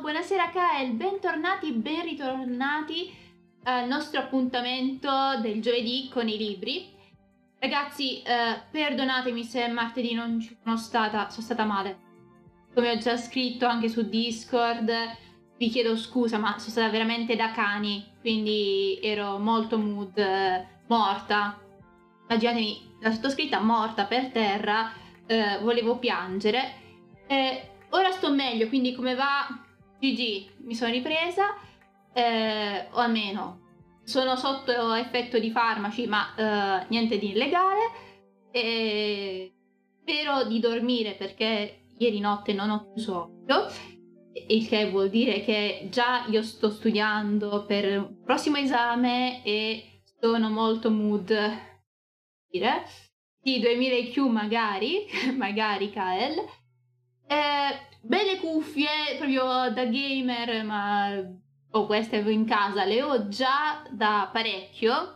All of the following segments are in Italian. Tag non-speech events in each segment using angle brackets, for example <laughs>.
buonasera Kael, bentornati, ben ritornati al nostro appuntamento del giovedì con i libri. Ragazzi, eh, perdonatemi se martedì non ci sono stata, sono stata male. Come ho già scritto anche su Discord, vi chiedo scusa, ma sono stata veramente da cani, quindi ero molto mood, eh, morta. Immaginatevi la sottoscritta morta per terra, eh, volevo piangere. Eh, ora sto meglio, quindi come va? GG, mi sono ripresa, eh, o almeno sono sotto effetto di farmaci, ma eh, niente di illegale. E spero di dormire perché ieri notte non ho chiuso occhio, il che vuol dire che già io sto studiando per il prossimo esame e sono molto mood. Dire. Sì, 2000 IQ magari, <laughs> magari Kael. Eh, belle cuffie, proprio da gamer, ma ho queste in casa, le ho già da parecchio.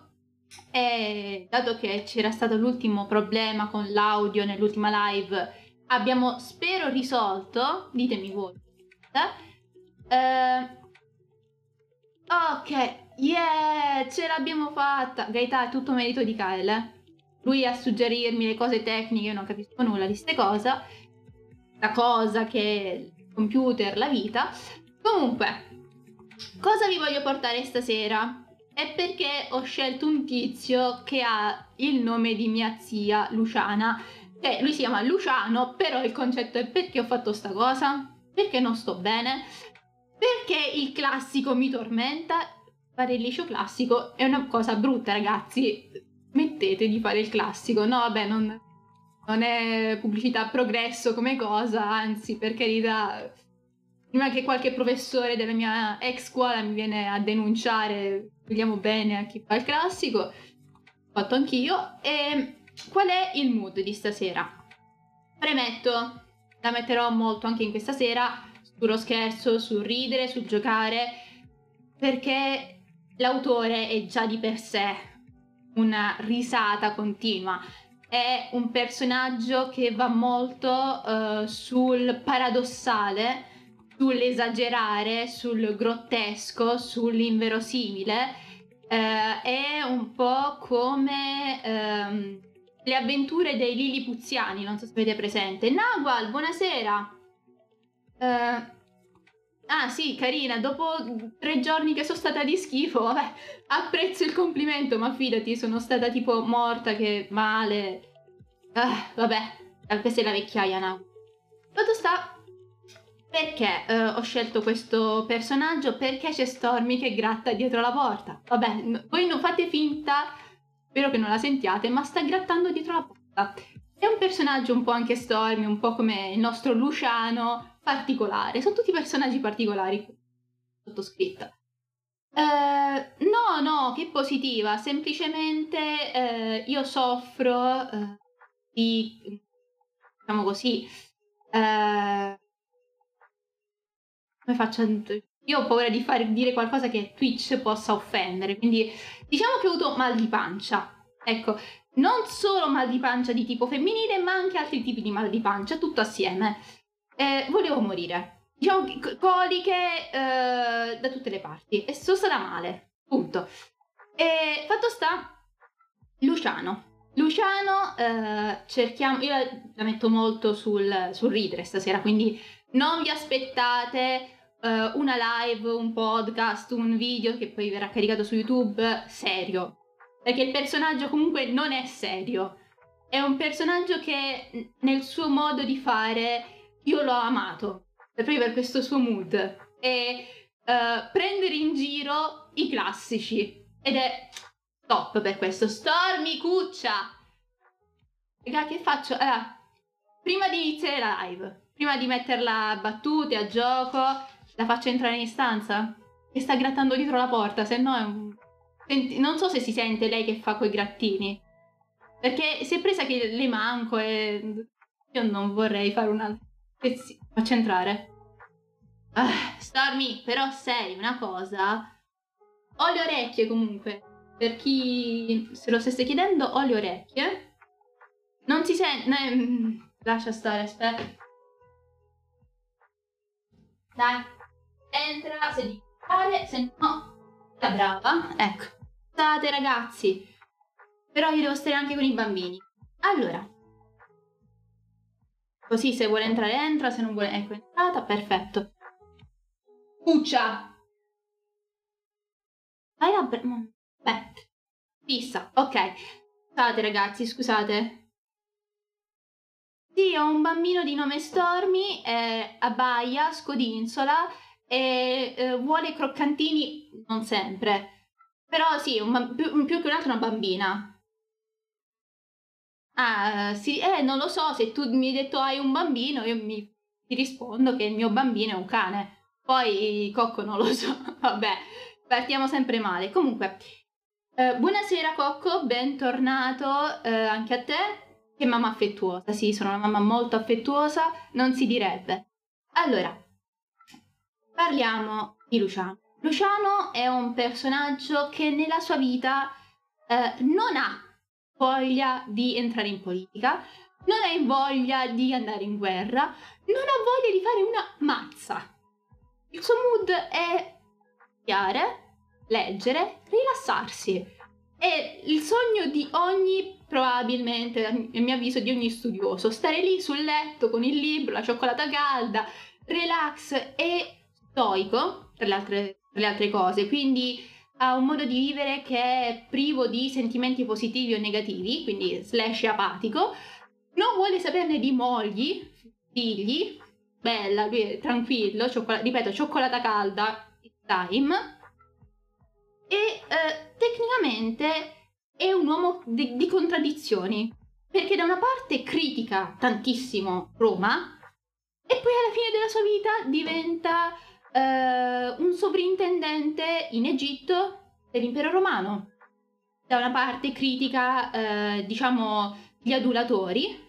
E dato che c'era stato l'ultimo problema con l'audio nell'ultima live, abbiamo spero risolto. Ditemi voi. Eh, ok, yeah, ce l'abbiamo fatta. Gaetà, è tutto merito di Kyle. Eh? Lui a suggerirmi le cose tecniche, io non capisco nulla di queste cose. La cosa che il computer, la vita. Comunque, Cosa vi voglio portare stasera? È perché ho scelto un tizio che ha il nome di mia zia Luciana. Eh, lui si chiama Luciano, però il concetto è perché ho fatto sta cosa? Perché non sto bene? Perché il classico mi tormenta? Fare il liceo classico è una cosa brutta, ragazzi. Mettete di fare il classico. No, vabbè, non, non è pubblicità progresso come cosa, anzi, per carità prima che qualche professore della mia ex scuola mi viene a denunciare, vediamo bene a chi fa il classico, fatto anch'io. E qual è il mood di stasera? Premetto, la metterò molto anche in questa sera sullo scherzo, sul ridere, sul giocare, perché l'autore è già di per sé una risata continua. È un personaggio che va molto uh, sul paradossale sull'esagerare, sul grottesco, sull'inverosimile. Eh, è un po' come ehm, le avventure dei Lilipuziani, non so se avete presente. Nagual, buonasera! Eh, Ah sì, carina, dopo tre giorni che sono stata di schifo, vabbè, apprezzo il complimento, ma fidati, sono stata tipo morta, che male. Ah, vabbè, questa è la vecchiaia, no. Fatto sta, perché eh, ho scelto questo personaggio? Perché c'è Stormy che gratta dietro la porta. Vabbè, n- voi non fate finta, spero che non la sentiate, ma sta grattando dietro la porta. È un personaggio un po' anche Stormy, un po' come il nostro Luciano, particolare. Sono tutti personaggi particolari, sottoscritta. Eh, no, no, che positiva. Semplicemente eh, io soffro eh, di, diciamo così, eh, come faccio a... Io ho paura di fare, dire qualcosa che Twitch possa offendere, quindi diciamo che ho avuto mal di pancia. Ecco, non solo mal di pancia di tipo femminile, ma anche altri tipi di mal di pancia, tutto assieme. Eh, volevo morire. Diciamo coliche eh, da tutte le parti e sono stata male, punto. E fatto sta, Luciano. Luciano, eh, cerchiamo, io la metto molto sul, sul ridere stasera, quindi non vi aspettate uh, una live, un podcast, un video che poi verrà caricato su YouTube serio. Perché il personaggio comunque non è serio. È un personaggio che nel suo modo di fare io l'ho amato. Proprio per questo suo mood. E uh, prendere in giro i classici. Ed è top per questo. Stormy Cuccia! Raga, che faccio? Allora, prima di iniziare la live, prima di metterla a battute, a gioco, la faccio entrare in stanza? Che sta grattando dietro la porta, se no è un... Non so se si sente lei che fa quei grattini. Perché si è presa che le manco e... Io non vorrei fare una... Sì, faccio entrare. Ah, Stormy, però sei una cosa... Ho le orecchie comunque. Per chi se lo stesse chiedendo, ho le orecchie. Non si sente... lascia stare, aspetta. dai, entra se devi fare, se no, la brava, ecco. State ragazzi, però io devo stare anche con i bambini. Allora, così se vuole entrare entra, se non vuole, ecco, è entrata, perfetto. Cuccia! Vai a... Beh, fissa, ok. Scusate ragazzi, scusate. Sì, ho un bambino di nome Stormy, eh, abbaia, scodinzola e eh, vuole croccantini non sempre. Però sì, un, più, più, che un altro una bambina. Ah, sì, eh, non lo so, se tu mi hai detto hai un bambino, io mi, ti rispondo che il mio bambino è un cane. Poi Cocco non lo so, <laughs> vabbè, partiamo sempre male. Comunque, eh, buonasera Cocco, bentornato eh, anche a te. Che mamma affettuosa, sì, sono una mamma molto affettuosa, non si direbbe. Allora, parliamo di Luciano. Luciano è un personaggio che nella sua vita eh, non ha voglia di entrare in politica, non ha voglia di andare in guerra, non ha voglia di fare una mazza. Il suo mood è studiare, leggere, rilassarsi. È il sogno di ogni probabilmente, a mio avviso, di ogni studioso. Stare lì sul letto con il libro, la cioccolata calda, relax e stoico, tra le altre, le altre cose. Quindi ha un modo di vivere che è privo di sentimenti positivi o negativi, quindi slash apatico. Non vuole saperne di mogli, figli, bella, lui è tranquillo, cioccola- ripeto, cioccolata calda, time. E eh, tecnicamente è un uomo di, di contraddizioni, perché da una parte critica tantissimo Roma e poi alla fine della sua vita diventa uh, un sovrintendente in Egitto dell'impero romano. Da una parte critica, uh, diciamo, gli adulatori,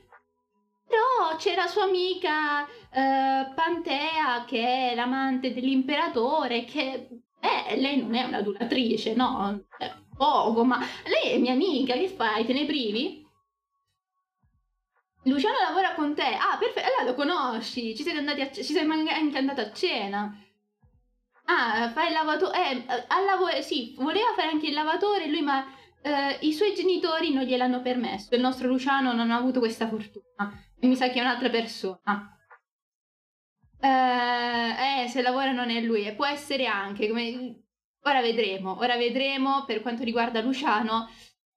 però c'è la sua amica uh, Pantea che è l'amante dell'imperatore, che eh, lei non è un'adulatrice, no? poco, ma lei è mia amica, che fai? Te ne privi? Luciano lavora con te. Ah, perfetto, allora lo conosci. Ci a, ci sei anche andato a cena. Ah, fai il lavatore. Eh, al lavoro, sì, voleva fare anche il lavatore, lui, ma eh, i suoi genitori non gliel'hanno permesso. Il nostro Luciano non ha avuto questa fortuna. E mi sa che è un'altra persona. Eh, eh, se lavora non è lui, e può essere anche, come Ora vedremo, ora vedremo per quanto riguarda Luciano,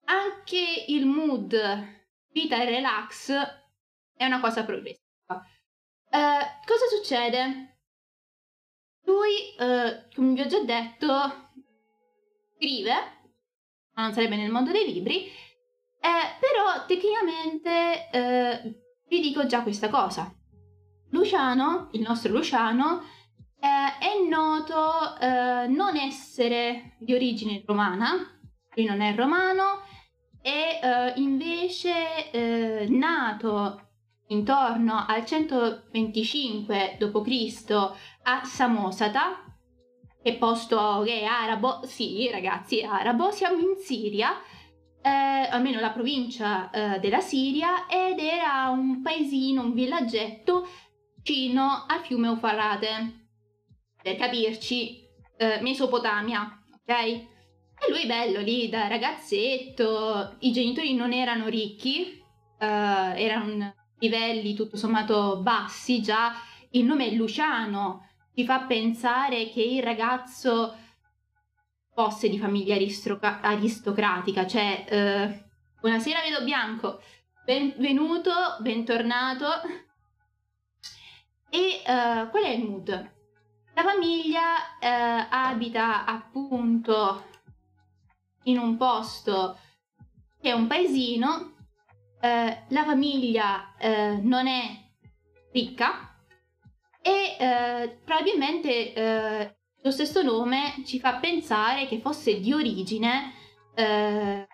anche il mood vita e relax è una cosa progressiva. Uh, cosa succede? Lui, uh, come vi ho già detto, scrive, ma non sarebbe nel mondo dei libri, eh, però tecnicamente eh, vi dico già questa cosa. Luciano, il nostro Luciano, eh, è noto eh, non essere di origine romana, lui non è romano, è eh, invece eh, nato intorno al 125 d.C. a Samosata, che posto che è arabo, sì ragazzi è arabo, siamo in Siria, eh, almeno la provincia eh, della Siria, ed era un paesino, un villaggetto vicino al fiume Eufarate per capirci, eh, Mesopotamia, ok? E lui bello lì da ragazzetto, i genitori non erano ricchi, eh, erano livelli tutto sommato bassi già, il nome è Luciano, ti fa pensare che il ragazzo fosse di famiglia aristocra- aristocratica, cioè eh, buonasera vedo bianco, benvenuto, bentornato. E uh, qual è il mood? La famiglia eh, abita appunto in un posto che è un paesino, eh, la famiglia eh, non è ricca e eh, probabilmente eh, lo stesso nome ci fa pensare che fosse di origine eh,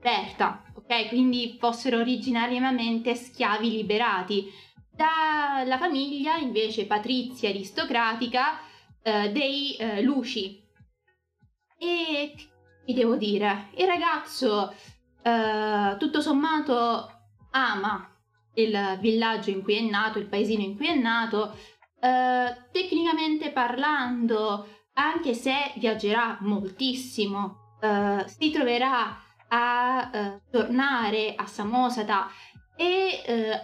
Berta, ok? Quindi fossero originariamente schiavi liberati dalla famiglia invece patrizia aristocratica eh, dei eh, Luci. E che devo dire? Il ragazzo eh, tutto sommato ama il villaggio in cui è nato, il paesino in cui è nato, eh, tecnicamente parlando, anche se viaggerà moltissimo, eh, si troverà a eh, tornare a Samosata e eh,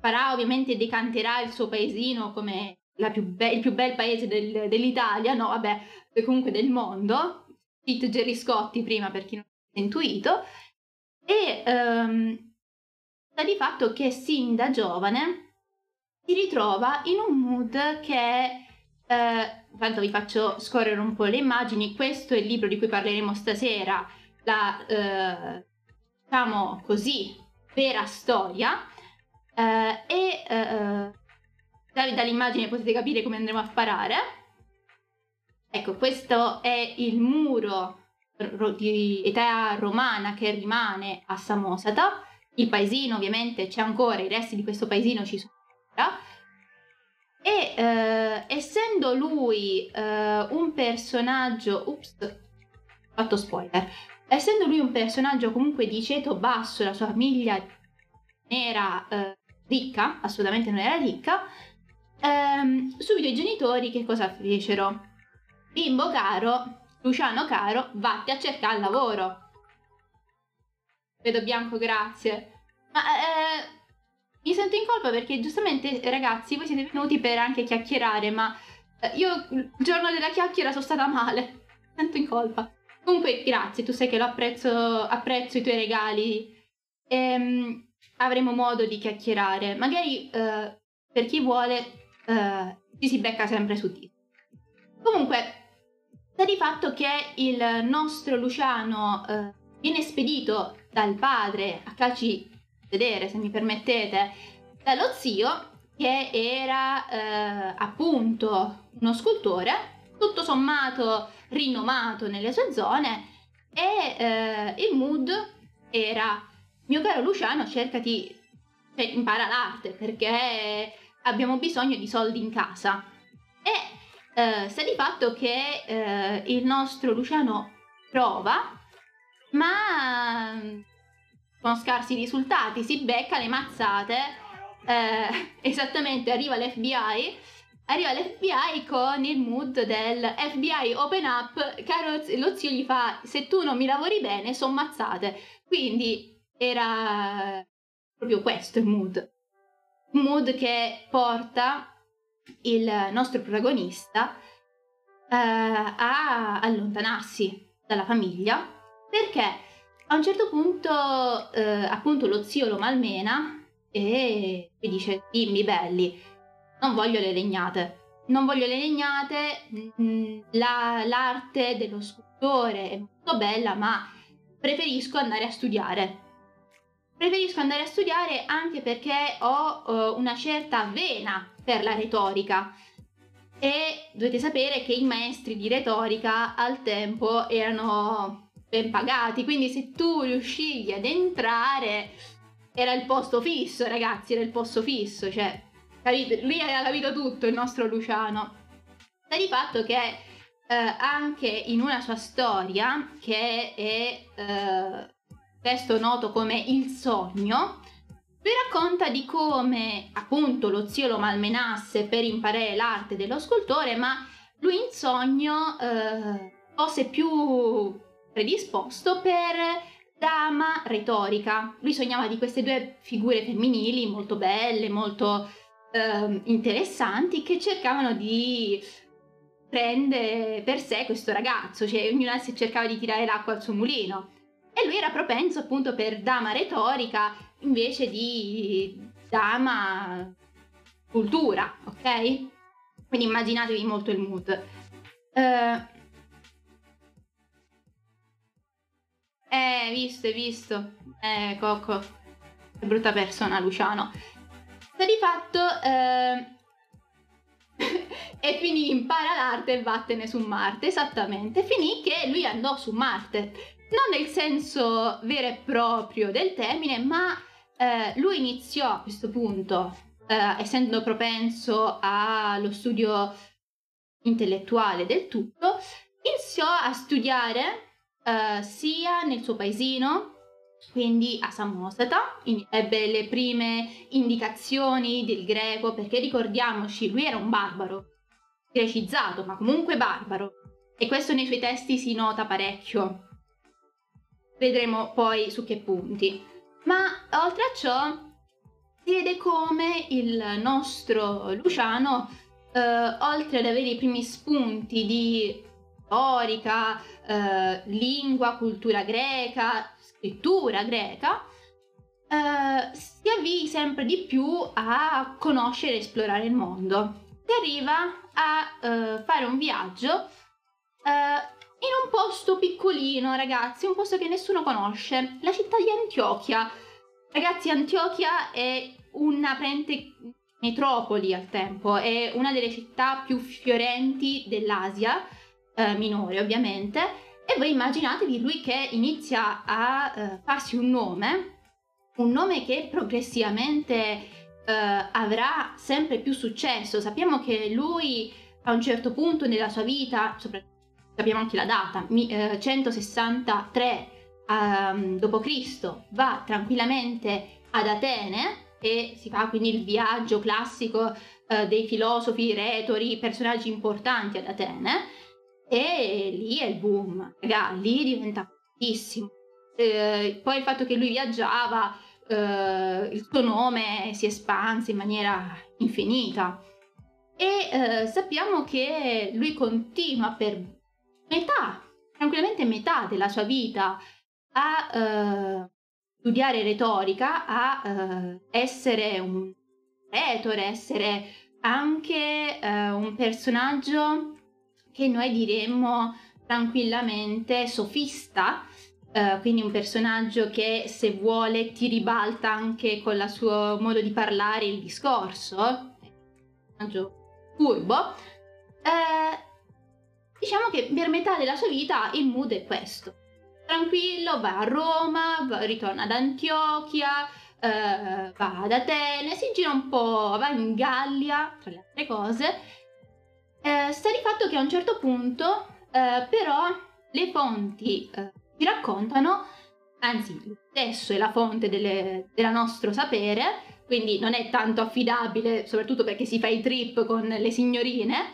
farà ovviamente decanterà il suo paesino come più be- il più bel paese del- dell'Italia, no vabbè, comunque del mondo, Pete Gerry Scotti prima per chi non ha intuito, e um, sta di fatto che sin da giovane si ritrova in un mood che eh, intanto vi faccio scorrere un po' le immagini questo è il libro di cui parleremo stasera la eh, diciamo così vera storia eh, e eh, dall'immagine potete capire come andremo a sparare. Ecco questo è il muro di età romana che rimane a Samosata. Il paesino ovviamente c'è ancora i resti di questo paesino ci sono e eh, essendo lui eh, un personaggio, ups, fatto spoiler, essendo lui un personaggio comunque di ceto basso, la sua famiglia era eh, ricca, assolutamente non era ricca, ehm, subito i genitori che cosa fecero? Bimbo caro, Luciano caro, vatti a cercare lavoro. Vedo bianco, grazie. Ma eh, mi sento in colpa perché giustamente ragazzi voi siete venuti per anche chiacchierare ma eh, io il giorno della chiacchiera sono stata male. Sento in colpa. Comunque grazie tu sai che lo apprezzo apprezzo i tuoi regali. Ehm, avremo modo di chiacchierare. Magari eh, per chi vuole eh, ci si becca sempre su Discord comunque sta di fatto che il nostro Luciano eh, viene spedito dal padre a calci vedere, se mi permettete, dallo zio che era eh, appunto uno scultore, tutto sommato rinomato nelle sue zone e eh, il mood era mio caro Luciano cercati, cioè impara l'arte perché abbiamo bisogno di soldi in casa. E eh, sta di fatto che eh, il nostro Luciano prova ma con scarsi risultati, si becca le mazzate, eh, <laughs> esattamente arriva l'FBI, arriva l'FBI con il mood del FBI open up, caro lo zio gli fa se tu non mi lavori bene sono mazzate, quindi era proprio questo il mood, mood che porta il nostro protagonista eh, a allontanarsi dalla famiglia perché a un certo punto, eh, appunto, lo zio lo malmena e gli dice: Dimmi belli, non voglio le legnate. Non voglio le legnate, mm, la, l'arte dello scultore è molto bella, ma preferisco andare a studiare. Preferisco andare a studiare anche perché ho uh, una certa vena per la retorica. E dovete sapere che i maestri di retorica al tempo erano ben pagati, quindi se tu riuscivi ad entrare era il posto fisso, ragazzi, era il posto fisso, cioè, capite? Lui aveva capito tutto, il nostro Luciano. Sta di fatto che eh, anche in una sua storia, che è eh, testo noto come Il sogno, lui racconta di come appunto lo zio lo malmenasse per imparare l'arte dello scultore, ma lui in sogno eh, fosse più predisposto per dama retorica. Lui sognava di queste due figure femminili molto belle, molto eh, interessanti, che cercavano di prendere per sé questo ragazzo, cioè ognuna si cercava di tirare l'acqua al suo mulino. E lui era propenso appunto per dama retorica invece di dama cultura, ok? Quindi immaginatevi molto il mood. Uh, Eh, visto, hai visto. Eh, Cocco. Che brutta persona, Luciano. Sta di fatto... Eh... <laughs> e quindi impara l'arte e vattene su Marte, esattamente. Finì che lui andò su Marte. Non nel senso vero e proprio del termine, ma eh, lui iniziò a questo punto, eh, essendo propenso allo studio intellettuale del tutto, iniziò a studiare uh, sia nel suo paesino quindi a Samosata, ebbe le prime indicazioni del greco, perché ricordiamoci, lui era un barbaro, grecizzato, ma comunque barbaro, e questo nei suoi testi si nota parecchio. Vedremo poi su che punti. Ma oltre a ciò, si vede come il nostro Luciano, eh, oltre ad avere i primi spunti di storica, eh, lingua, cultura greca, scrittura greca, eh, si avvii sempre di più a conoscere e esplorare il mondo. Si arriva a eh, fare un viaggio eh, in un posto piccolino, ragazzi, un posto che nessuno conosce, la città di Antiochia. Ragazzi, Antiochia è una parente metropoli al tempo, è una delle città più fiorenti dell'Asia eh, minore, ovviamente e voi immaginatevi lui che inizia a uh, farsi un nome, un nome che progressivamente uh, avrà sempre più successo. Sappiamo che lui a un certo punto nella sua vita, sappiamo anche la data, mi, uh, 163 um, d.C., va tranquillamente ad Atene e si fa quindi il viaggio classico dei filosofi, retori, personaggi importanti ad Atene e lì è il boom, raga, lì diventa fortissimo. Eh, poi il fatto che lui viaggiava, eh, il suo nome si espanse in maniera infinita. E eh, sappiamo che lui continua per metà, tranquillamente metà della sua vita a eh, studiare retorica, a eh, essere un retore, essere anche eh, un personaggio che noi diremmo tranquillamente sofista, eh, quindi un personaggio che se vuole ti ribalta anche con il suo modo di parlare il discorso, un personaggio furbo. Eh, diciamo che per metà della sua vita il mood è questo. Tranquillo, va a Roma, va, ritorna ad Antiochia, eh, va ad Atene, si gira un po', va in Gallia, tra le altre cose, eh, sta di fatto che a un certo punto, eh, però, le fonti eh, ci raccontano, anzi, lo stesso è la fonte delle, del nostro sapere, quindi non è tanto affidabile, soprattutto perché si fa i trip con le signorine.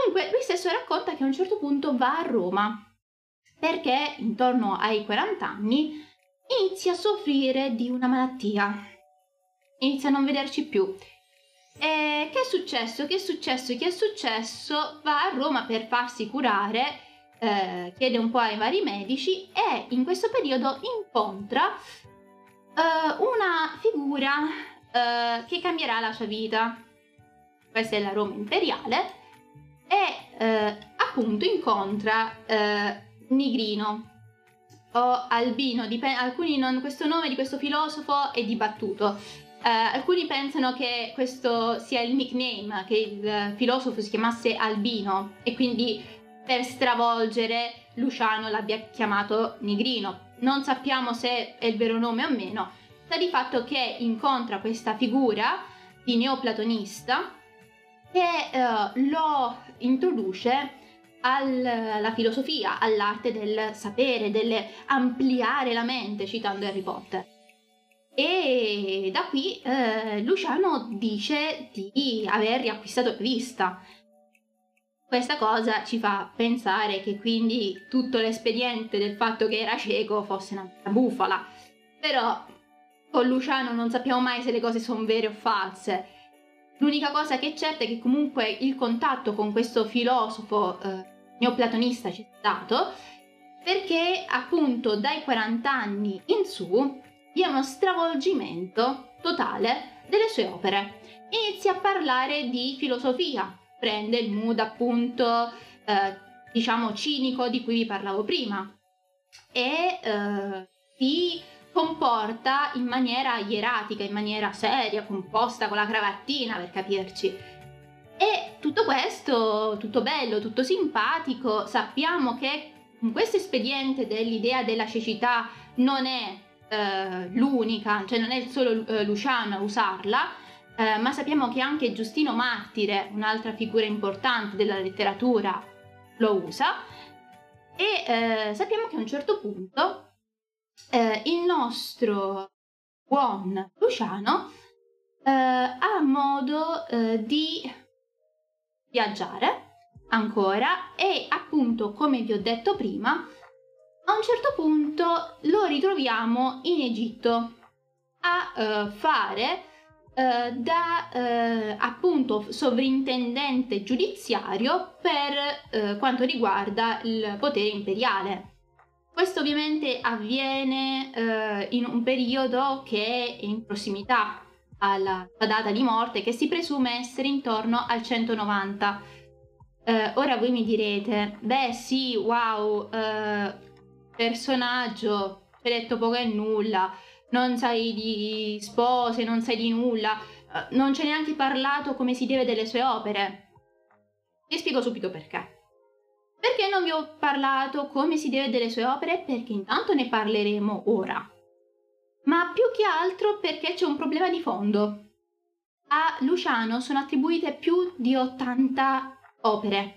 Comunque, lui stesso racconta che a un certo punto va a Roma perché intorno ai 40 anni inizia a soffrire di una malattia, inizia a non vederci più e che è successo? Che è successo? Che è successo? Va a Roma per farsi curare, eh, chiede un po' ai vari medici e in questo periodo incontra eh, una figura eh, che cambierà la sua vita. Questa è la Roma imperiale e eh, appunto incontra eh, Nigrino o Albino, dipende, alcuni non, questo nome di questo filosofo è dibattuto. Uh, alcuni pensano che questo sia il nickname, che il filosofo si chiamasse Albino e quindi per stravolgere Luciano l'abbia chiamato Nigrino. Non sappiamo se è il vero nome o meno, sta di fatto che incontra questa figura di neoplatonista che uh, lo introduce alla filosofia, all'arte del sapere, dell'ampliare la mente, citando Harry Potter. E da qui eh, Luciano dice di aver riacquistato la vista. Questa cosa ci fa pensare che quindi tutto l'espediente del fatto che era cieco fosse una bufala. Però con Luciano non sappiamo mai se le cose sono vere o false. L'unica cosa che è certa è che comunque il contatto con questo filosofo eh, neoplatonista c'è stato, perché appunto dai 40 anni in su vi è uno stravolgimento totale delle sue opere. Inizia a parlare di filosofia, prende il mood appunto, eh, diciamo, cinico di cui vi parlavo prima e eh, si comporta in maniera ieratica, in maniera seria, composta con la cravattina per capirci. E tutto questo, tutto bello, tutto simpatico, sappiamo che questo espediente dell'idea della cecità non è eh, l'unica, cioè non è solo eh, Luciano a usarla, eh, ma sappiamo che anche Giustino Martire, un'altra figura importante della letteratura, lo usa. E eh, sappiamo che a un certo punto eh, il nostro buon Luciano eh, ha modo eh, di viaggiare ancora e appunto come vi ho detto prima a un certo punto lo ritroviamo in Egitto a uh, fare uh, da uh, appunto sovrintendente giudiziario per quanto riguarda il potere imperiale. Questo ovviamente avviene in un periodo che è in prossimità alla data di morte che si presume essere intorno al 190. Eh, ora voi mi direte, beh sì, wow, eh, personaggio, hai detto poco e nulla, non sai di spose, non sai di nulla, eh, non c'è neanche parlato come si deve delle sue opere. Vi spiego subito perché. Perché non vi ho parlato come si deve delle sue opere? Perché intanto ne parleremo ora ma più che altro perché c'è un problema di fondo. A Luciano sono attribuite più di 80 opere.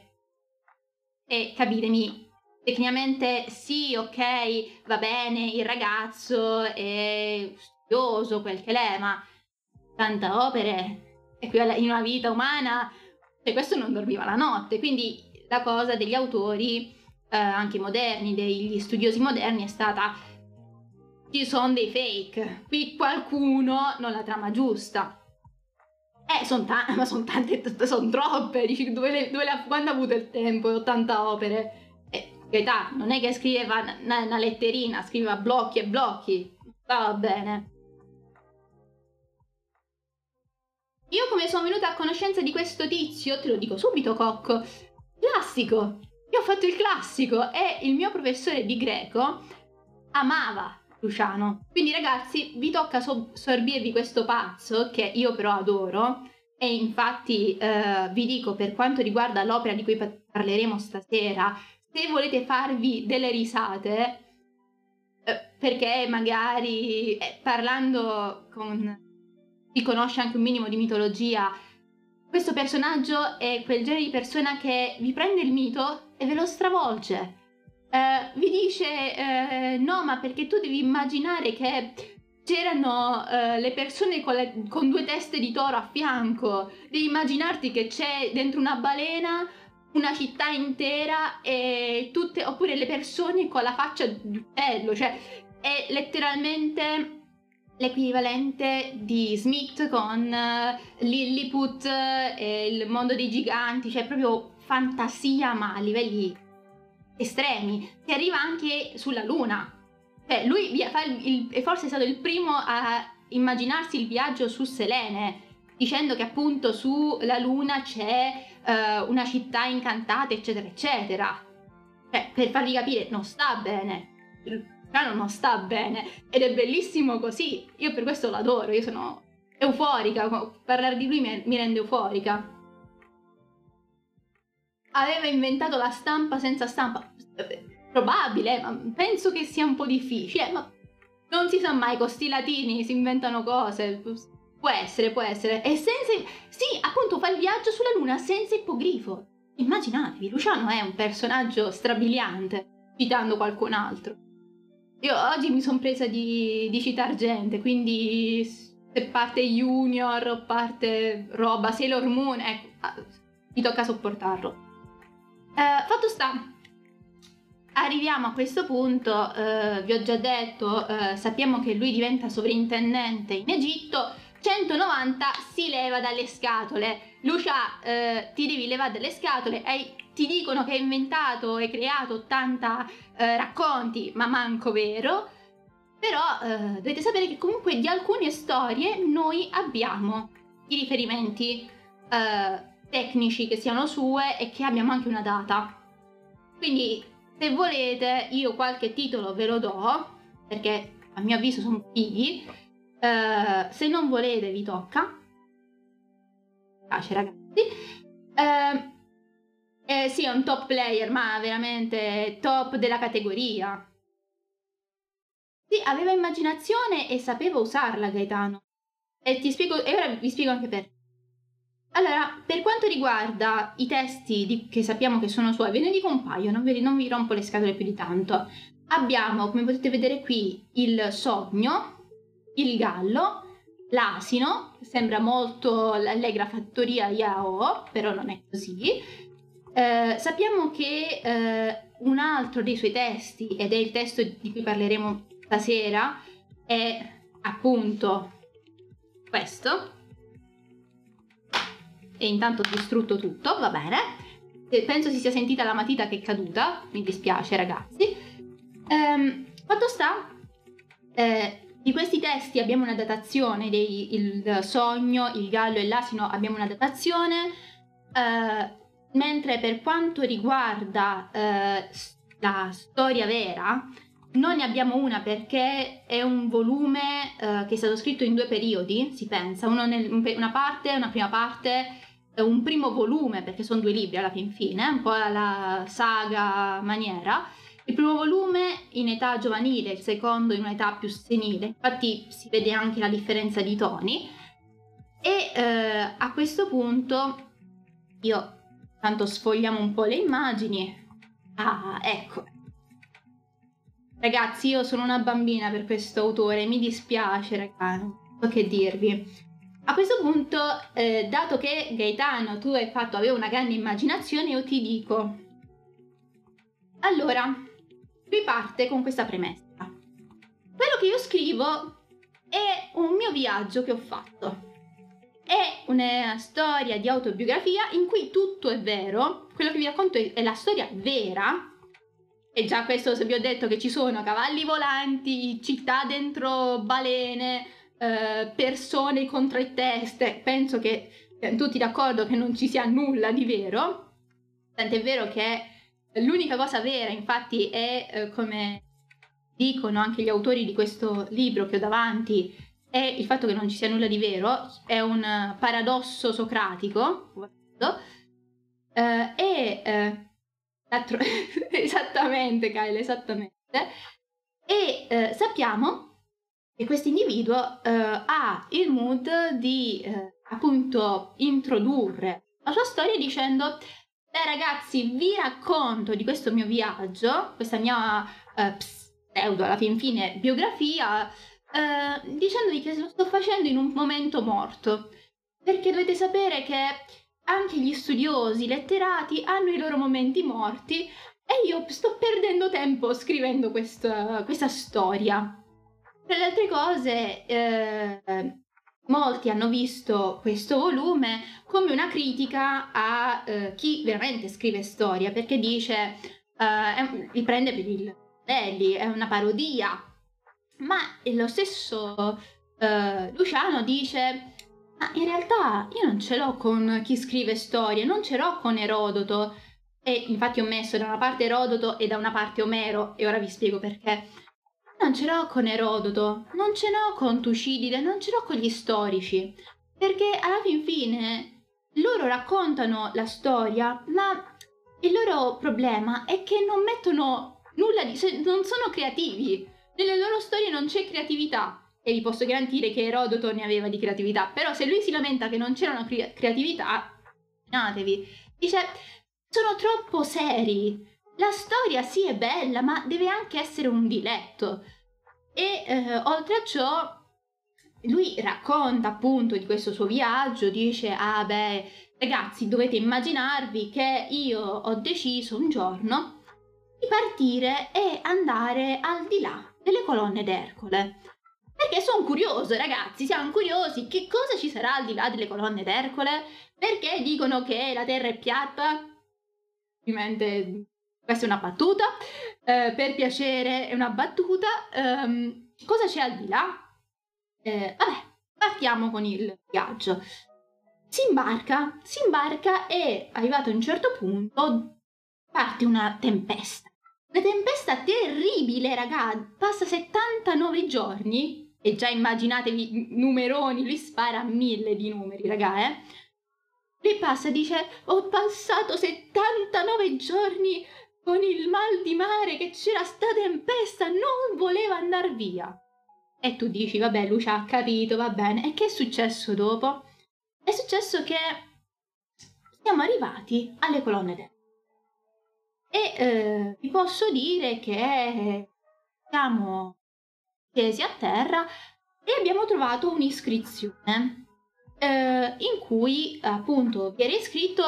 E capitemi, tecnicamente sì, ok, va bene, il ragazzo è studioso, quel che l'è, ma 80 opere e qui in una vita umana, cioè questo non dormiva la notte, quindi la cosa degli autori, eh, anche moderni, degli studiosi moderni, è stata ci sono dei fake, qui qualcuno non la trama giusta. Eh, sono <laughs> tante, ma sono tante, sono troppe, dici dove, le, dove le, quando ha avuto il tempo, 80 opere. Eh, età, non è che scriveva una, una letterina, scriveva blocchi e blocchi, va bene. Io come sono venuta a conoscenza di questo tizio, te lo dico subito, Cocco, classico. Io ho fatto il classico e il mio professore di greco amava Luciano. Quindi ragazzi, vi tocca so- sorbirvi questo pazzo che io però adoro e infatti eh, vi dico per quanto riguarda l'opera di cui parleremo stasera, se volete farvi delle risate, eh, perché magari eh, parlando con chi conosce anche un minimo di mitologia, questo personaggio è quel genere di persona che vi prende il mito e ve lo stravolge eh, vi dice eh, no, ma perché tu devi immaginare che c'erano uh, le persone con, le, con, due teste di toro a fianco. Devi immaginarti che c'è dentro una balena una città intera e tutte, oppure le persone con la faccia di uccello. Cioè, è letteralmente l'equivalente di Smith con uh, Lilliput e il mondo dei giganti. Cioè, proprio fantasia, ma a livelli estremi, che arriva anche sulla Luna. Cioè, lui il, il, forse è stato il primo a immaginarsi il viaggio su Selene, dicendo che appunto sulla Luna c'è uh, una città incantata, eccetera, eccetera. Cioè, per farvi capire, non sta bene. Il piano non sta bene. Ed è bellissimo così. Io per questo l'adoro, io sono euforica. Parlare di lui mi rende euforica aveva inventato la stampa senza stampa. Probabile, ma penso che sia un po' difficile, ma non si sa mai, con sti latini si inventano cose. Può essere, può essere. E senza... Sì, appunto fa il viaggio sulla Luna senza ippogrifo. Immaginatevi, Luciano è un personaggio strabiliante, citando qualcun altro. Io oggi mi sono presa di, di citar gente, quindi se parte Junior o parte roba, Sailor Moon, ecco, mi tocca sopportarlo. Eh, fatto sta, arriviamo a questo punto, eh, vi ho già detto, eh, sappiamo che lui diventa sovrintendente in Egitto, 190 si leva dalle scatole. Lucia, eh, ti devi levare dalle scatole, hai, ti dicono che hai inventato e creato 80 eh, racconti, ma manco vero. Però eh, dovete sapere che comunque di alcune storie noi abbiamo i riferimenti tecnici che siano sue e che abbiamo anche una data. Quindi se volete io qualche titolo ve lo do, perché a mio avviso sono fighi. Uh, se non volete vi tocca. Piace ragazzi. Eh, sì, è un top player, ma veramente top della categoria. Sì, aveva immaginazione e sapeva usarla Gaetano. E ti spiego, e ora vi spiego anche perché. Allora, per quanto riguarda i testi di, che sappiamo che sono suoi, ve ne dico un paio, non vi, non vi rompo le scatole più di tanto. abbiamo, come potete vedere qui, il sogno, il gallo, l'asino, sembra molto l'allegra fattoria Yao, però non è così. Eh, sappiamo che eh, un altro dei suoi testi, ed è il testo di cui parleremo stasera, è appunto questo. E intanto ho distrutto tutto, va bene. Penso si sia sentita la matita che è caduta, mi dispiace ragazzi. Ehm, fatto sta, eh, di questi testi abbiamo una datazione, dei, il sogno, il gallo e l'asino abbiamo una datazione, eh, mentre per quanto riguarda eh, la storia vera, non ne abbiamo una perché è un volume eh, che è stato scritto in due periodi, si pensa, nel, una parte, una prima parte, un primo volume, perché sono due libri alla fin fine, un po' alla saga maniera, il primo volume in età giovanile, il secondo in un'età più senile, infatti si vede anche la differenza di toni. E eh, a questo punto io tanto sfogliamo un po' le immagini. Ah, ecco. Ragazzi, io sono una bambina per questo autore, mi dispiace, ragazzi, non so che dirvi. A questo punto, eh, dato che Gaetano tu hai fatto, aveva una grande immaginazione, io ti dico. Allora, lui parte con questa premessa. Quello che io scrivo è un mio viaggio che ho fatto. È una storia di autobiografia in cui tutto è vero. Quello che vi racconto è la storia vera. E già questo se vi ho detto che ci sono cavalli volanti, città dentro balene, eh, persone con tre teste, penso che siamo tutti d'accordo che non ci sia nulla di vero. Tant'è vero che L'unica cosa vera, infatti, è eh, come dicono anche gli autori di questo libro che ho davanti, è il fatto che non ci sia nulla di vero, è un paradosso socratico, eh, e eh, <laughs> esattamente, Kyle, esattamente. E eh, sappiamo che questo individuo eh, ha il mood di eh, appunto introdurre la sua storia dicendo Beh ragazzi, vi racconto di questo mio viaggio, questa mia eh, pseudo alla fin fine biografia, eh, dicendovi che lo sto facendo in un momento morto. Perché dovete sapere che anche gli studiosi, letterati, hanno i loro momenti morti e io sto perdendo tempo scrivendo questa, questa storia. Tra le altre cose, eh, molti hanno visto questo volume come una critica a uh, chi veramente scrive storia, perché dice, uh, li prende per il belli, è una parodia. Ma lo stesso uh, Luciano dice, ma in realtà io non ce l'ho con chi scrive storie, non ce l'ho con Erodoto. E infatti ho messo da una parte Erodoto e da una parte Omero, e ora vi spiego perché non ce l'ho con Erodoto, non ce l'ho con Tucidide, non ce l'ho con gli storici, perché alla fin fine loro raccontano la storia, ma il loro problema è che non mettono nulla di... non sono creativi. Nelle loro storie non c'è creatività. E vi posso garantire che Erodoto ne aveva di creatività. Però se lui si lamenta che non c'era una cre- creatività, immatevi. Dice, sono troppo seri. La storia sì è bella, ma deve anche essere un diletto. E eh, oltre a ciò, lui racconta appunto di questo suo viaggio, dice, ah beh, ragazzi, dovete immaginarvi che io ho deciso un giorno di partire e andare al di là delle colonne d'Ercole. Perché sono curioso, ragazzi, siamo curiosi che cosa ci sarà al di là delle colonne d'Ercole? Perché dicono che la Terra è piatta? Ovviamente questa è una battuta, eh, per piacere è una battuta. Um, cosa c'è al di là? Eh, vabbè, partiamo con il viaggio. Si imbarca, si imbarca e arrivato a un certo punto parte una tempesta. Una tempesta terribile, raga, passa 79 giorni e già immaginatevi numeroni, lui spara mille di numeri, raga, eh. Lui passa dice, ho passato 79 giorni con il mal di mare che c'era sta tempesta, non voleva andare via. E tu dici, vabbè, Lucia ha capito, va bene. E che è successo dopo? È successo che siamo arrivati alle colonne d'Ercole. E eh, vi posso dire che siamo scesi a terra e abbiamo trovato un'iscrizione eh, in cui appunto vi era scritto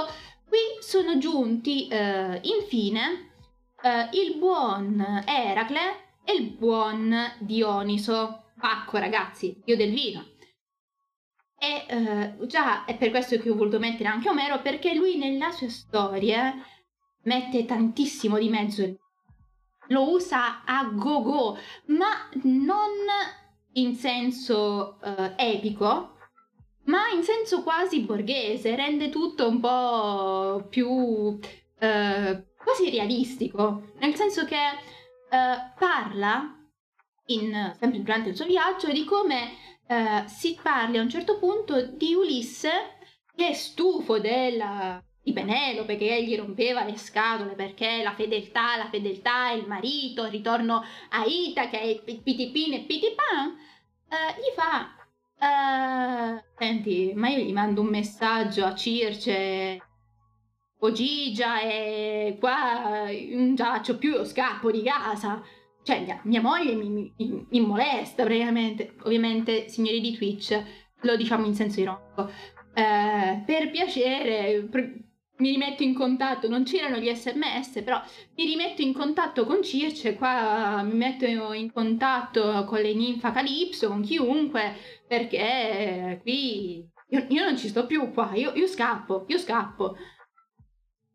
qui sono giunti eh, infine eh, il buon Eracle e il buon Dioniso. Pacco ragazzi, dio del vino. E eh, già è per questo che ho voluto mettere anche Omero, perché lui nella sua storia mette tantissimo di mezzo. Lo usa a go-go, ma non in senso uh, epico, ma in senso quasi borghese, rende tutto un po' più uh, quasi realistico, nel senso che uh, parla, in, sempre durante il suo viaggio, di come si parli a un certo punto di Ulisse che è stufo della, di Penelope che gli rompeva le scatole perché la fedeltà, la fedeltà, il marito, il ritorno a Itaca e pitipine e pitipan, uh, gli fa, uh, senti, ma io gli mando un messaggio a Circe o Gigia e qua non faccio più, io scappo di casa. Cioè, mia, mia moglie mi, mi, mi, molesta praticamente. Ovviamente, signori di Twitch, lo diciamo in senso ironico. Eh, per piacere, mi rimetto in contatto, non c'erano gli sms, però mi rimetto in contatto con Circe, qua mi metto in contatto con le ninfa Calipso, con chiunque, perché qui io, io non ci sto più qua, io, io scappo, io scappo.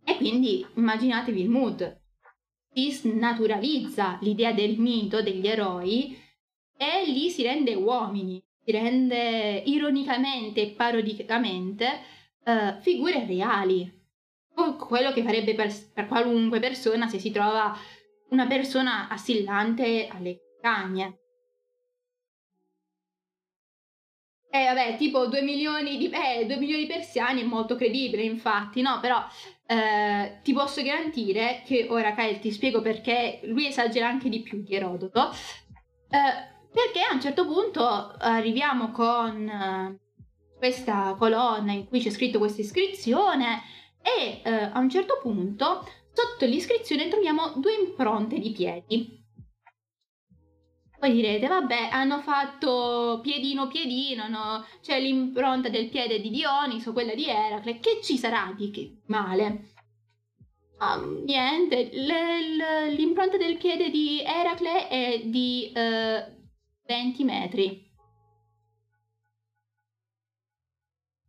E quindi immaginatevi il mood. Si snaturalizza l'idea del mito, degli eroi, e lì si rende uomini, si rende ironicamente e parodicamente uh, figure reali, quello che farebbe per, per qualunque persona se si trova una persona assillante alle cagne. Eh vabbè, tipo 2 milioni di, eh, 2 milioni di persiani è molto credibile, infatti, no? Però eh, ti posso garantire che ora Kyle ti spiego perché lui esagera anche di più di Erodoto. Eh, perché a un certo punto arriviamo con eh, questa colonna in cui c'è scritto questa iscrizione e eh, a un certo punto sotto l'iscrizione troviamo due impronte di piedi. Voi direte, vabbè, hanno fatto piedino piedino, no? C'è l'impronta del piede di Dioniso, quella di Eracle, che ci sarà di che male? Um, niente, le, le, l'impronta del piede di Eracle è di uh, eh, 20 metri.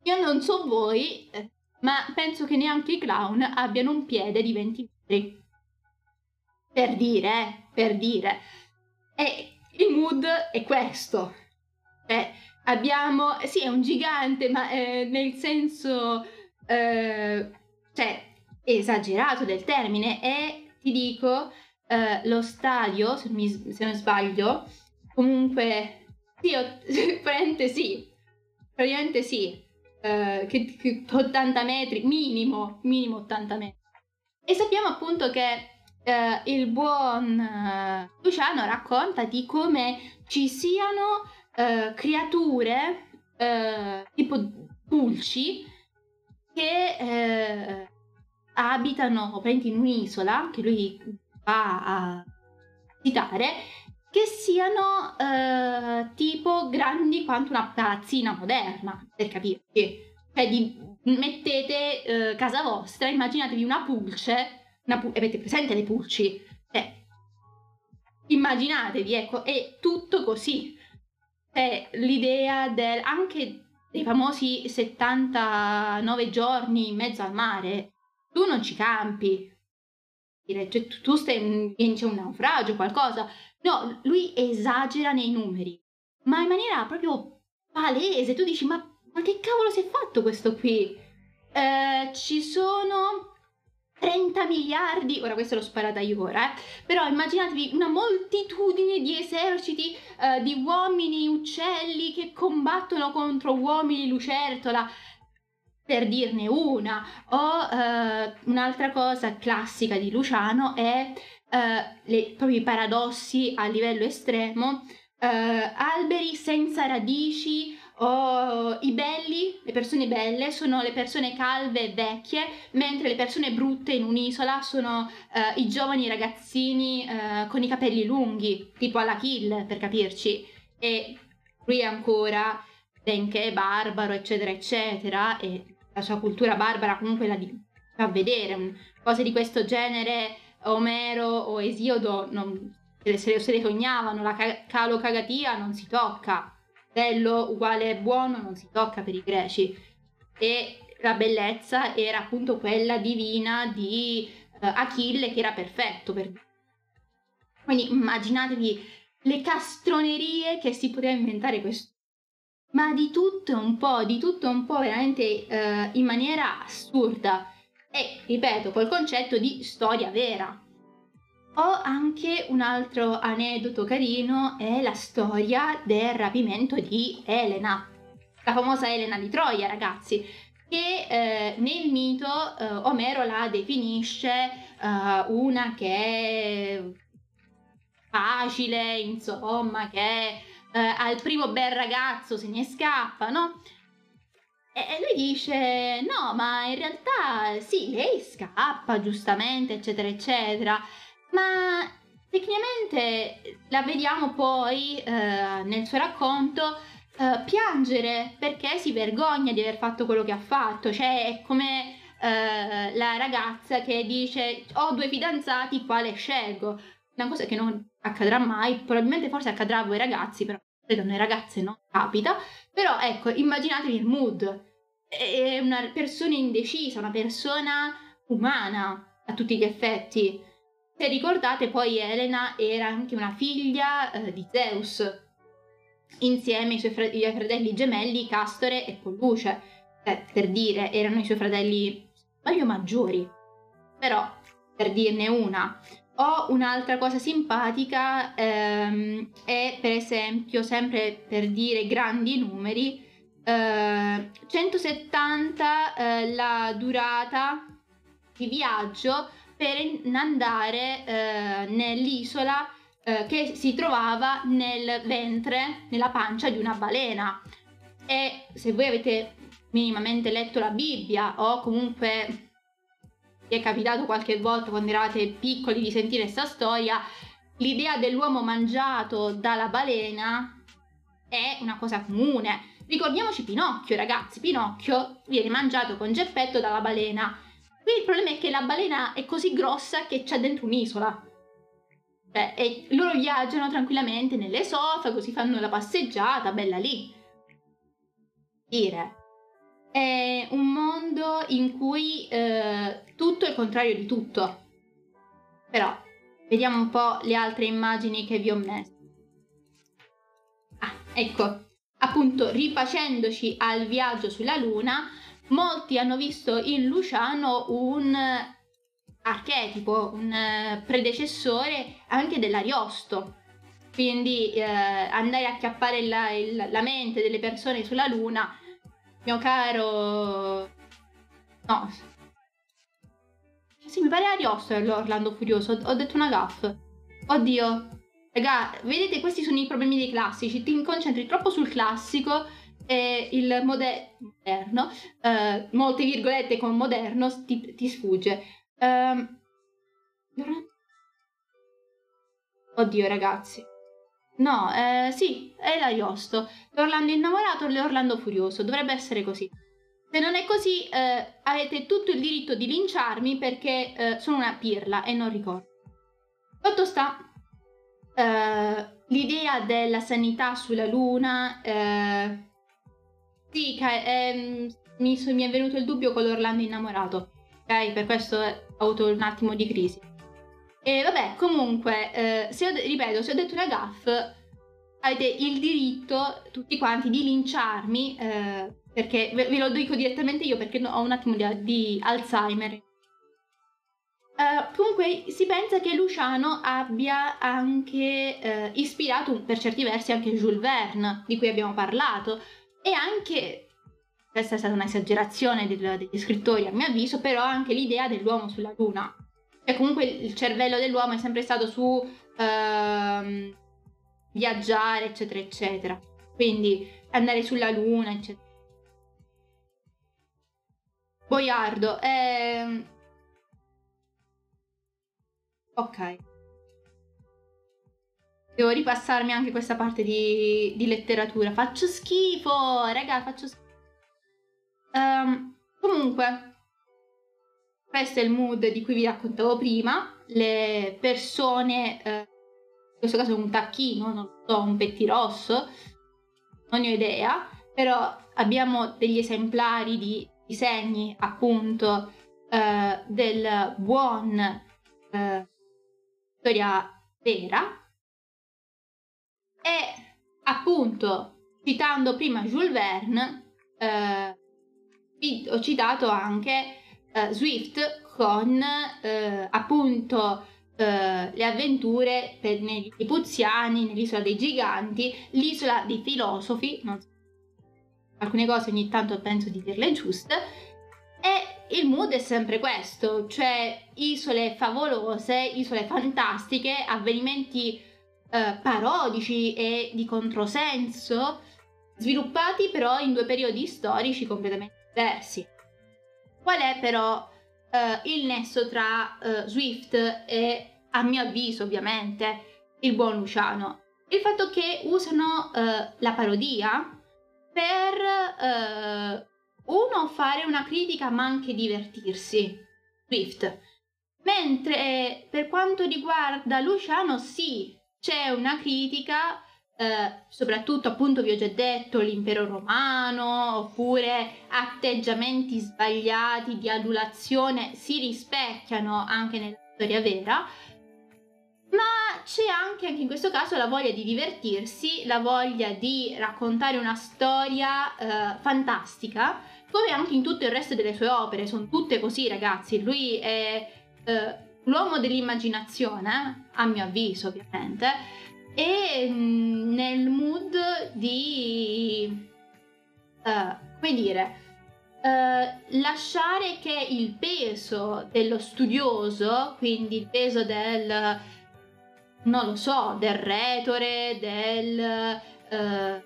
Io non so voi, eh, ma penso che neanche i clown abbiano un piede di 20 metri. Per dire, eh, per dire. E il mood è questo. Eh, abbiamo, sì, è un gigante, ma eh, nel senso, eh, cioè, esagerato del termine. E ti dico, eh, lo stadio, se, mi, se, non sbaglio, comunque, sì, <laughs> praticamente sì, praticamente sì eh, che, che 80 metri, minimo, minimo 80 metri. E sappiamo appunto che eh, il buon eh, Luciano racconta di come ci siano eh, creature eh, tipo pulci che eh, abitano in un'isola che lui va a visitare che siano eh, tipo grandi quanto una palazzina moderna, per capirci. Cioè, di, mettete eh, casa vostra, immaginatevi una pulce, una pu- avete presente le pulci? Cioè, immaginatevi, ecco, è tutto così. Cioè, l'idea del, anche dei famosi 79 giorni in mezzo al mare, tu non ci campi. Cioè, tu stai in, un naufragio, qualcosa, No, lui esagera nei numeri, ma in maniera proprio palese. Tu dici, ma, ma che cavolo si è fatto questo qui? Eh, ci sono 30 miliardi, ora questo l'ho sparata io ora, eh, però immaginatevi una moltitudine di eserciti eh, di uomini uccelli che combattono contro uomini lucertola, per dirne una. O eh, un'altra cosa classica di Luciano è uh, le, proprio i paradossi a livello estremo, uh, alberi senza radici oh, i belli, le persone belle, sono le persone calve e vecchie, mentre le persone brutte in un'isola sono uh, i giovani ragazzini uh, con i capelli lunghi, tipo alla kill, per capirci. E lui ancora, benché barbaro, eccetera, eccetera, e la sua cultura barbara comunque la di- fa vedere, cose di questo genere, Omero o Esiodo non, se, se le sognavano, la ca- calocagatia non si tocca bello uguale buono non si tocca per i greci. E la bellezza era appunto quella divina di uh, Achille che era perfetto per quindi immaginatevi le castronerie che si poteva inventare questo. Ma di tutto un po', di tutto un po' veramente uh, in maniera assurda e ripeto col concetto di storia vera ho anche un altro aneddoto carino, è la storia del rapimento di Elena, la famosa Elena di Troia, ragazzi, che eh, nel mito eh, Omero la definisce eh, una che è facile, insomma, che eh, al primo bel ragazzo se ne scappa, no? E lui dice: No, ma in realtà sì, lei scappa giustamente, eccetera, eccetera. Ma tecnicamente la vediamo poi eh, nel suo racconto eh, piangere perché si vergogna di aver fatto quello che ha fatto, cioè è come eh, la ragazza che dice ho due fidanzati, quale scelgo? Una cosa che non accadrà mai, probabilmente forse accadrà a voi ragazzi, però credo a noi ragazze non capita, però ecco, immaginatevi il mood, è una persona indecisa, una persona umana a tutti gli effetti se ricordate, poi Elena era anche una figlia eh, di Zeus, insieme ai suoi fre- ai fratelli gemelli Castore e Polluce. Eh, per dire, erano i suoi fratelli meglio maggiori. Però, per dirne una, ho un'altra cosa simpatica, ehm, è per esempio, sempre per dire grandi numeri, eh, 170 eh, la durata di viaggio per andare eh, nell'isola eh, che si trovava nel ventre, nella pancia di una balena. E se voi avete minimamente letto la Bibbia o comunque vi è capitato qualche volta quando eravate piccoli di sentire questa storia, l'idea dell'uomo mangiato dalla balena è una cosa comune. Ricordiamoci Pinocchio, ragazzi. Pinocchio viene mangiato con Geppetto dalla balena Qui il problema è che la balena è così grossa che c'è dentro un'isola. Cioè, e loro viaggiano tranquillamente nell'esofago, si fanno la passeggiata, bella lì. Dire. È un mondo in cui eh, tutto è il contrario di tutto. Però, vediamo un po' le altre immagini che vi ho messo. Ah, ecco. Appunto, rifacendoci al viaggio sulla Luna, molti hanno visto in Luciano un archetipo, un predecessore anche dell'Ariosto. Quindi eh, andare a chiappare la, il, la mente delle persone sulla Luna, mio caro... No. Sì, mi pare Ariosto l'Orlando Furioso, ho detto una gaff. Oddio. Raga, vedete, questi sono i problemi dei classici. Ti concentri troppo sul classico e il mode- moderno, eh, molte virgolette con moderno, ti, ti sfugge. Um, Oddio ragazzi. No, eh, sì, è l'Ariosto. L'Orlando innamorato e l'Orlando furioso. Dovrebbe essere così. Se non è così, eh, avete tutto il diritto di linciarmi perché eh, sono una pirla e non ricordo. Sotto sta eh, l'idea della sanità sulla Luna, eh, sì, ehm, mi, mi, è venuto il dubbio con l'Orlando innamorato. Ok, per questo ho avuto un attimo di crisi. E vabbè, comunque, eh, se ho, ripeto, se ho detto una gaff, avete il diritto, tutti quanti, di linciarmi, eh, perché ve, ve, lo dico direttamente io perché ho un attimo di, di Alzheimer. Uh, comunque si pensa che Luciano abbia anche uh, ispirato per certi versi anche Jules Verne, di cui abbiamo parlato, e anche, questa è stata un'esagerazione degli scrittori a mio avviso, però anche l'idea dell'uomo sulla Luna. Cioè comunque il cervello dell'uomo è sempre stato su uh, viaggiare, eccetera, eccetera. quindi andare sulla luna, eccetera. Boiardo, ehm... ok. Devo ripassarmi anche questa parte di, di letteratura. Faccio schifo, raga, faccio schifo. Um, comunque, questo è il mood di cui vi raccontavo prima. Le persone, eh, in questo caso un tacchino, non so, un pettirosso, non ne ho idea, però abbiamo degli esemplari di disegni appunto eh, del buon eh, storia vera e appunto citando prima Jules Verne eh, ho citato anche eh, Swift con eh, appunto eh, le avventure per, nei Lipuziani, nell'isola dei giganti, l'isola dei filosofi, so, alcune cose ogni tanto penso di dirle giuste, e il mood è sempre questo, cioè isole favolose, isole fantastiche, avvenimenti eh, parodici e di controsenso, sviluppati però in due periodi storici completamente diversi. Qual è però eh, il nesso tra eh, Swift e, a mio avviso ovviamente, il buon Luciano? Il fatto che usano eh, la parodia per eh, uno fare una critica ma anche divertirsi. Swift. Mentre per quanto riguarda Luciano, sì, c'è una critica eh, soprattutto appunto vi ho già detto l'impero romano oppure atteggiamenti sbagliati di adulazione si rispecchiano anche nella storia vera ma c'è anche, anche in questo caso la voglia di divertirsi, la voglia di raccontare una storia eh, fantastica, come anche in tutto il resto delle sue opere, sono tutte così ragazzi, lui è eh, l'uomo dell'immaginazione, a mio avviso ovviamente, e mm, nel mood di, uh, come dire, uh, lasciare che il peso dello studioso, quindi il peso del, non lo so, del retore, del, uh,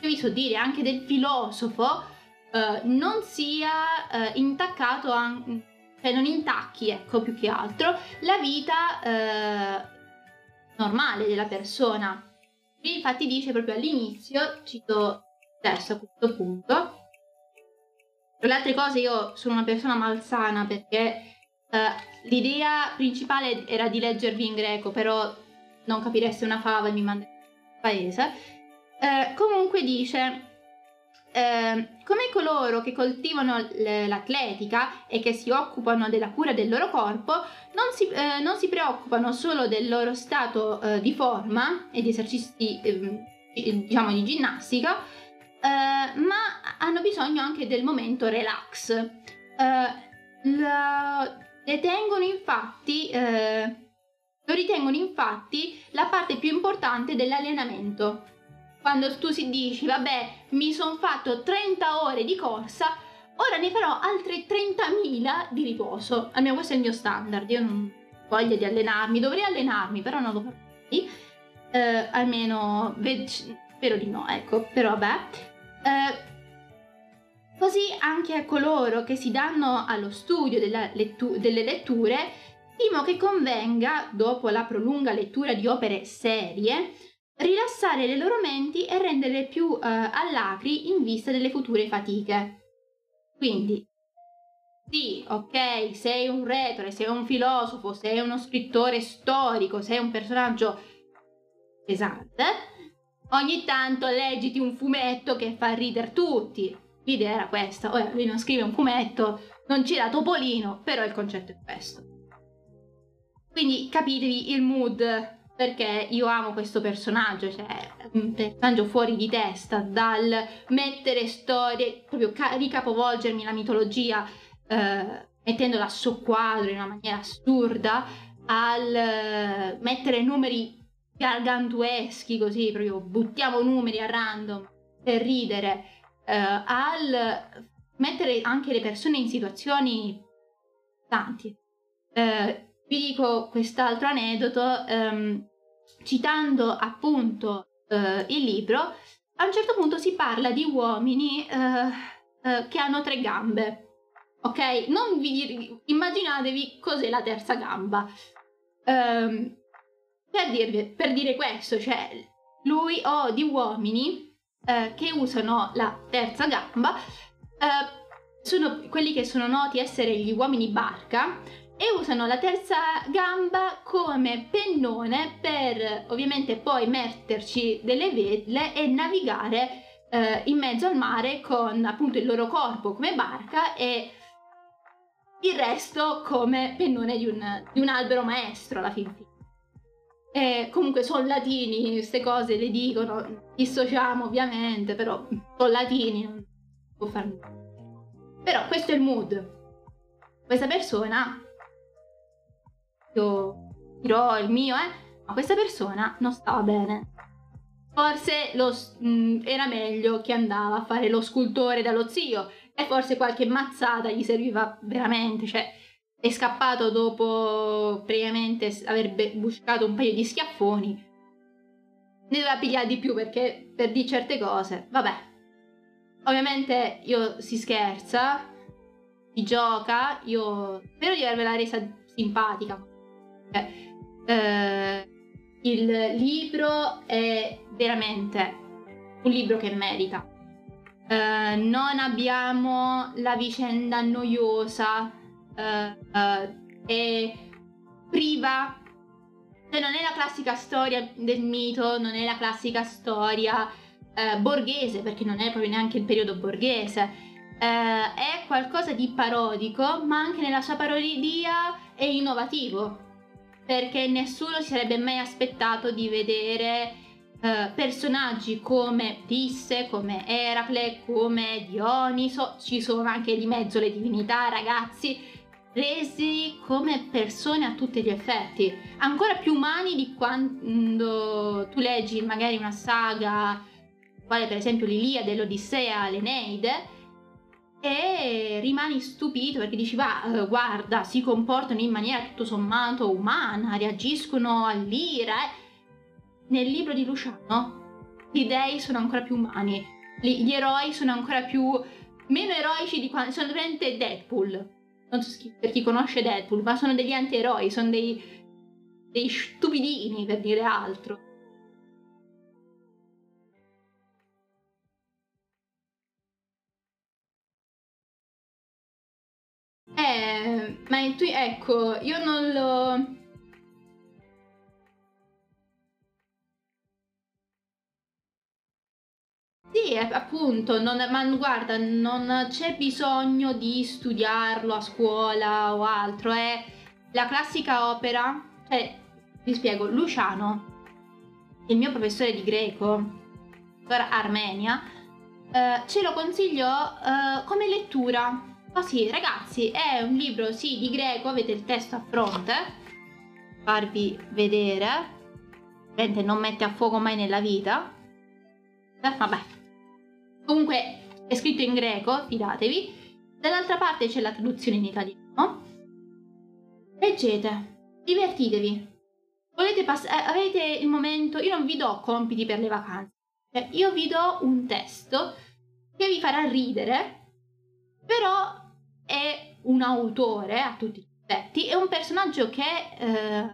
vi so dire, anche del filosofo, uh, non sia intaccato, an- cioè non intacchi, ecco, più che altro, la vita normale della persona. Qui infatti dice proprio all'inizio, cito adesso a questo punto, tra le altre cose io sono una persona malsana perché uh, l'idea principale era di leggervi in greco, però non capireste una fava e mi mandate in paese. Uh, comunque dice eh, come coloro che coltivano l'atletica e che si occupano della cura del loro corpo non si, eh, non si preoccupano solo del loro stato eh, di forma e di esercizi ehm, diciamo di ginnastica, eh, ma hanno bisogno anche del momento relax. Eh, la, detengono infatti, lo ritengono infatti la parte più importante dell'allenamento quando tu si dici, vabbè, mi sono fatto 30 ore di corsa, ora ne farò altre 30.000 di riposo. Almeno questo è il mio standard, io non voglio di allenarmi, dovrei allenarmi, però non lo farò. Eh, almeno spero di no, ecco, però vabbè. Eh, così anche a coloro che si danno allo studio lettu- delle letture, stimo che convenga, dopo la prolunga lettura di opere serie, rilassare le loro menti e renderle più eh, allacri in vista delle future fatiche. Quindi, sì, ok, sei un retore, sei un filosofo, sei uno scrittore storico, sei un personaggio pesante, ogni tanto leggiti un fumetto che fa ridere tutti. L'idea era questa, ora lui non scrive un fumetto, non c'era Topolino, però il concetto è questo. Quindi capitevi il mood perché io amo questo personaggio, cioè un personaggio fuori di testa, dal mettere storie, proprio ca- ricapovolgermi la mitologia eh, mettendola a soqquadro in una maniera assurda, al eh, mettere numeri gargantueschi così, proprio buttiamo numeri a random per ridere, eh, al mettere anche le persone in situazioni tanti. Eh, vi dico quest'altro aneddoto, ehm, citando appunto uh, il libro, a un certo punto si parla di uomini uh, che hanno tre gambe. Ok? Non vi immaginatevi cos'è la terza gamba. Um, per, dirvi, per dire questo, cioè lui o di uomini che usano la terza gamba, sono quelli che sono noti essere gli uomini barca e usano la terza gamba come pennone per ovviamente poi metterci delle vele e navigare eh, in mezzo al mare con appunto il loro corpo come barca e il resto come pennone di un, di un albero maestro alla fin fine. E comunque sono latini, queste cose le dicono, dissociamo ovviamente, però sono latini, non può fare nulla. Però questo è il mood. Questa persona io dirò il mio, eh, ma questa persona non stava bene. Forse lo, mh, mm, era meglio che andava a fare lo scultore dallo zio e forse qualche mazzata gli serviva veramente, cioè è scappato dopo previamente aver buscato un paio di schiaffoni. Ne doveva pigliare di più perché per di certe cose, vabbè. Ovviamente io si scherza, si gioca, io spero di avervela resa simpatica, eh, il libro è veramente un libro che merita. Eh, non abbiamo la vicenda noiosa eh, e priva cioè non è la classica storia del mito, non è la classica storia eh, borghese, perché non è proprio neanche il periodo borghese. Eh, è qualcosa di parodico, ma anche nella sua parodia è innovativo perché nessuno si sarebbe mai aspettato di vedere eh, personaggi come Tisse, come Eracle, come Dioniso, ci sono anche di mezzo le divinità, ragazzi, resi come persone a tutti gli effetti, ancora più umani di quando tu leggi magari una saga, quale per esempio l'Iliade, l'Odissea, l'Eneide, e rimani stupito perché dici va uh, guarda si comportano in maniera tutto sommato umana reagiscono all'ira eh. nel libro di Luciano gli dei sono ancora più umani gli, eroi sono ancora più meno eroici di quando sono veramente Deadpool non so per chi conosce Deadpool ma sono degli anti-eroi sono dei, dei stupidini per dire altro Eh, ma tu, ecco, io non lo... Sì, appunto, non, ma guarda, non c'è bisogno di studiarlo a scuola o altro, è la classica opera, cioè, vi spiego, Luciano, il mio professore di greco, per Armenia, eh, ce lo consigliò eh, come lettura Così, ragazzi, è un libro, sì, di greco, avete il testo a fronte, farvi vedere. Ovviamente non mette a fuoco mai nella vita. Eh, vabbè. Comunque è scritto in greco, fidatevi. Dall'altra parte c'è la traduzione in italiano. Leggete, divertitevi. Volete passare, eh, avete il momento, io non vi do compiti per le vacanze. Cioè, io vi do un testo che vi farà ridere, però è un autore a tutti gli effetti, è un personaggio che eh,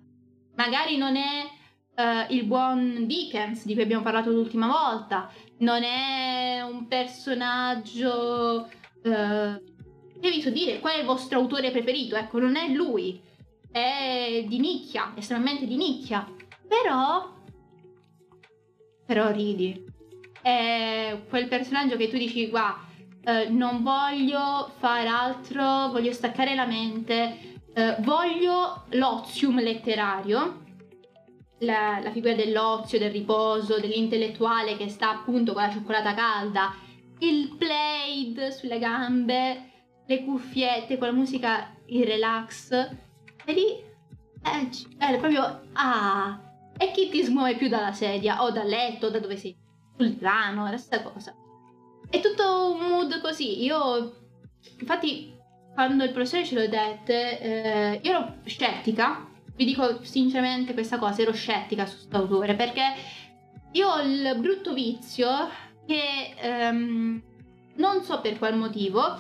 magari non è eh, il buon Dickens di cui abbiamo parlato l'ultima volta, non è un personaggio... Eh, che vi so dire? Qual è il vostro autore preferito? Ecco, non è lui, è di nicchia, estremamente di nicchia, però... Però ridi. È quel personaggio che tu dici, guarda eh, non voglio fare altro, voglio staccare la mente, eh, voglio l'ozium letterario, la, la, figura dell'ozio, del riposo, dell'intellettuale che sta appunto con la cioccolata calda, il plaid sulle gambe, le cuffiette con la musica in relax, e lì eh, è proprio ah, e chi ti smuove più dalla sedia? O dal letto, da dove sei, sul divano, la stessa cosa. È tutto un mood così. Io, infatti, quando il professore ce l'ho dette, eh, io ero scettica. Vi dico sinceramente questa cosa, ero scettica su questo autore perché io ho il brutto vizio che um, non so per qual motivo,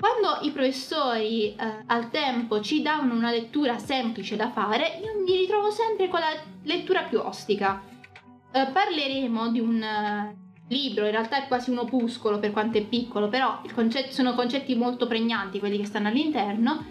quando i professori eh, al tempo ci davano una lettura semplice da fare, io mi ritrovo sempre con la lettura più ostica. Eh, parleremo di un libro, in realtà è quasi un opuscolo per quanto è piccolo, però concetto, sono concetti molto pregnanti quelli che stanno all'interno.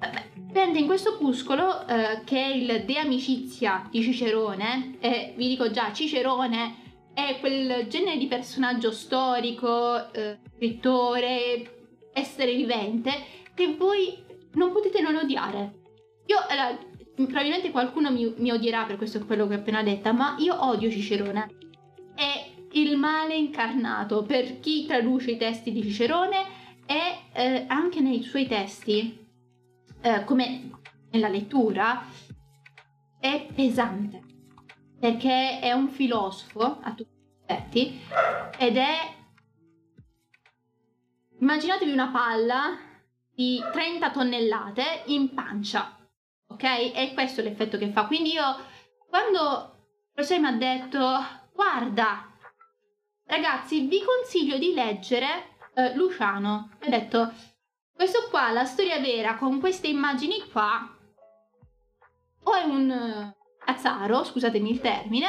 Eh, prende in questo opuscolo, eh, che è il De Amicizia di Cicerone, e vi dico già, Cicerone è quel genere di personaggio storico, eh, scrittore, essere vivente che voi non potete non odiare. Io, allora, probabilmente qualcuno mi, mi odierà per questo quello che ho appena detto, ma io odio Cicerone. È il male incarnato per chi traduce i testi di Cicerone e eh, anche nei suoi testi, eh, come nella lettura, è pesante perché è un filosofo a tutti gli effetti ed è Immaginatevi una palla di 30 tonnellate in pancia, ok? E questo è l'effetto che fa. Quindi io, quando il professore mi ha detto, guarda, ragazzi, vi consiglio di leggere eh, Luciano, ha detto, questo qua, la storia vera, con queste immagini qua, o è un uh, cazzaro, scusatemi il termine,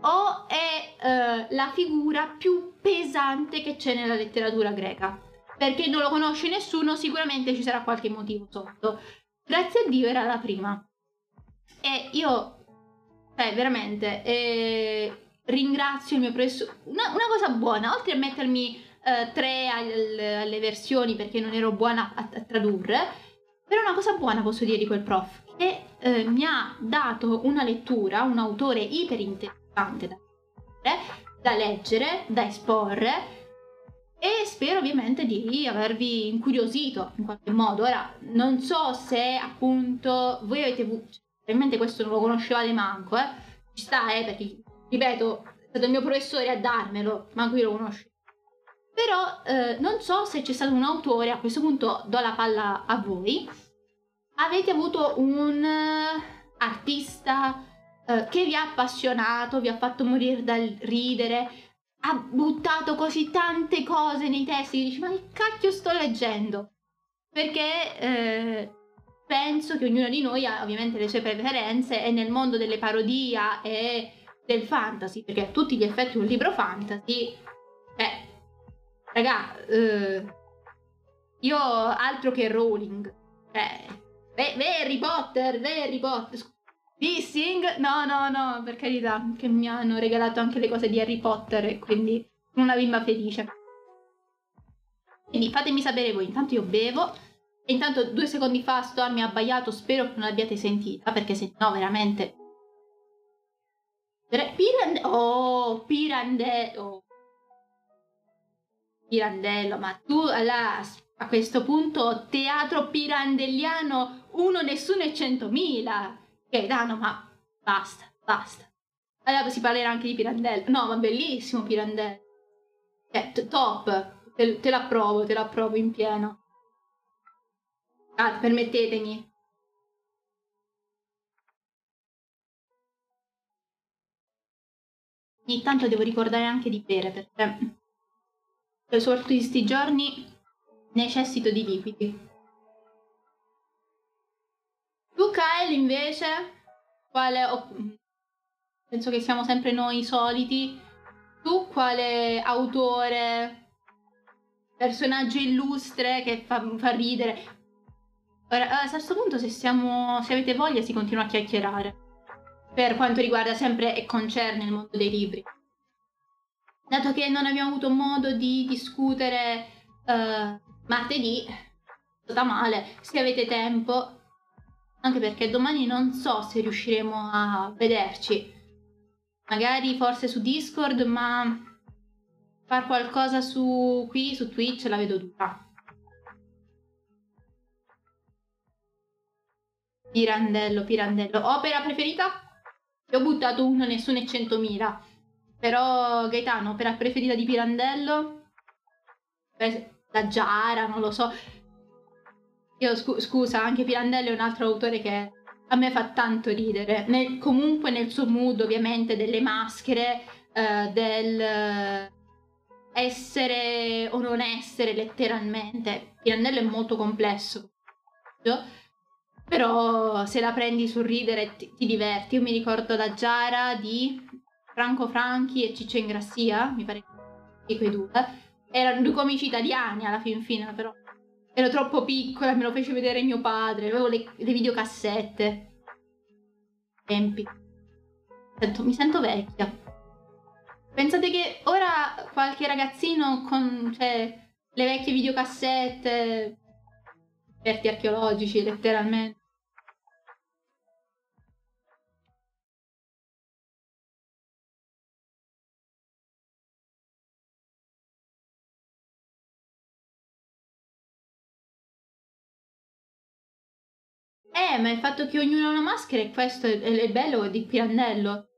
o è uh, la figura più pesante che c'è nella letteratura greca. Perché non lo conosce nessuno, sicuramente ci sarà qualche motivo sotto. Grazie a Dio era la prima. E io, cioè, veramente, eh, ringrazio il mio professore. Una, una, cosa buona, oltre a mettermi eh, tre al, alle versioni perché non ero buona a, a, tradurre, però una cosa buona posso dire di quel prof, che eh, mi ha dato una lettura, un autore iper interessante da da leggere, da esporre e spero ovviamente di avervi incuriosito in qualche modo. Ora, non so se appunto voi avete avuto, probabilmente questo non lo conoscevate manco, eh? Ci sta, eh, perché ripeto, è stato il mio professore a darmelo, ma qui lo conosco. Però eh, non so se c'è stato un autore, a questo punto do la palla a voi. Avete avuto un uh, artista uh, che vi ha appassionato, vi ha fatto morire dal ridere, ha buttato così tante cose nei testi che dici ma che cacchio sto leggendo? Perché eh, penso che ognuno di noi ha ovviamente le sue preferenze e nel mondo delle parodia e del fantasy, perché a tutti gli effetti un libro fantasy, eh, raga, eh, io altro che Rowling, eh, Harry Potter, Harry Potter, Dissing? No, no, no, per carità, che mi hanno regalato anche le cose di Harry Potter quindi una bimba felice. Quindi fatemi sapere voi, intanto io bevo e intanto due secondi fa Storm mi ha abbaiato, spero che non l'abbiate sentita perché se no veramente... Pirande... Oh, Pirandello... Pirandello, ma tu là, a questo punto teatro pirandelliano uno nessuno e centomila Gaetano, ma basta, basta. Allora si parlerà anche di Pirandello. No, ma bellissimo Pirandello. Eh, t- top. Te, te l'approvo, te l'approvo in pieno. Ah, permettetemi. Ogni tanto devo ricordare anche di bere perché soprattutto in questi giorni necessito di liquidi. Tu Kyle invece, quale... Oh, penso che siamo sempre noi soliti. Tu quale autore, personaggio illustre che fa, fa ridere? Ora, a questo punto se, siamo, se avete voglia si continua a chiacchierare. Per quanto riguarda sempre e concerne il mondo dei libri. Dato che non abbiamo avuto modo di discutere uh, martedì, sta male. Se avete tempo, anche perché domani non so se riusciremo a vederci. Magari forse su Discord, ma far qualcosa su qui, su Twitch, la vedo dura. Pirandello, Pirandello. Opera preferita? Io ho buttato uno, nessuno e centomila. Però Gaetano, opera preferita di Pirandello? La Giara, non lo so. Io scu- scusa, anche Pirandello è un altro autore che a me fa tanto ridere. Nel, comunque nel suo mood, ovviamente, delle maschere, eh, del essere o non essere letteralmente. Pirandello è molto complesso. Però se la prendi sul ridere ti, ti diverti. Io mi ricordo la Giara di Franco Franchi e Ciccio Ingrassia, mi pare di quei due. Erano due comici italiani alla fin fine, però ero troppo piccola, me lo fece vedere mio padre, avevo le, le videocassette. Tempi. Sento, mi sento vecchia. Pensate che ora qualche ragazzino con cioè, le vecchie videocassette, esperti archeologici letteralmente, Eh, ma il fatto che ognuno ha una maschera è questo, è, è bello di Pirandello.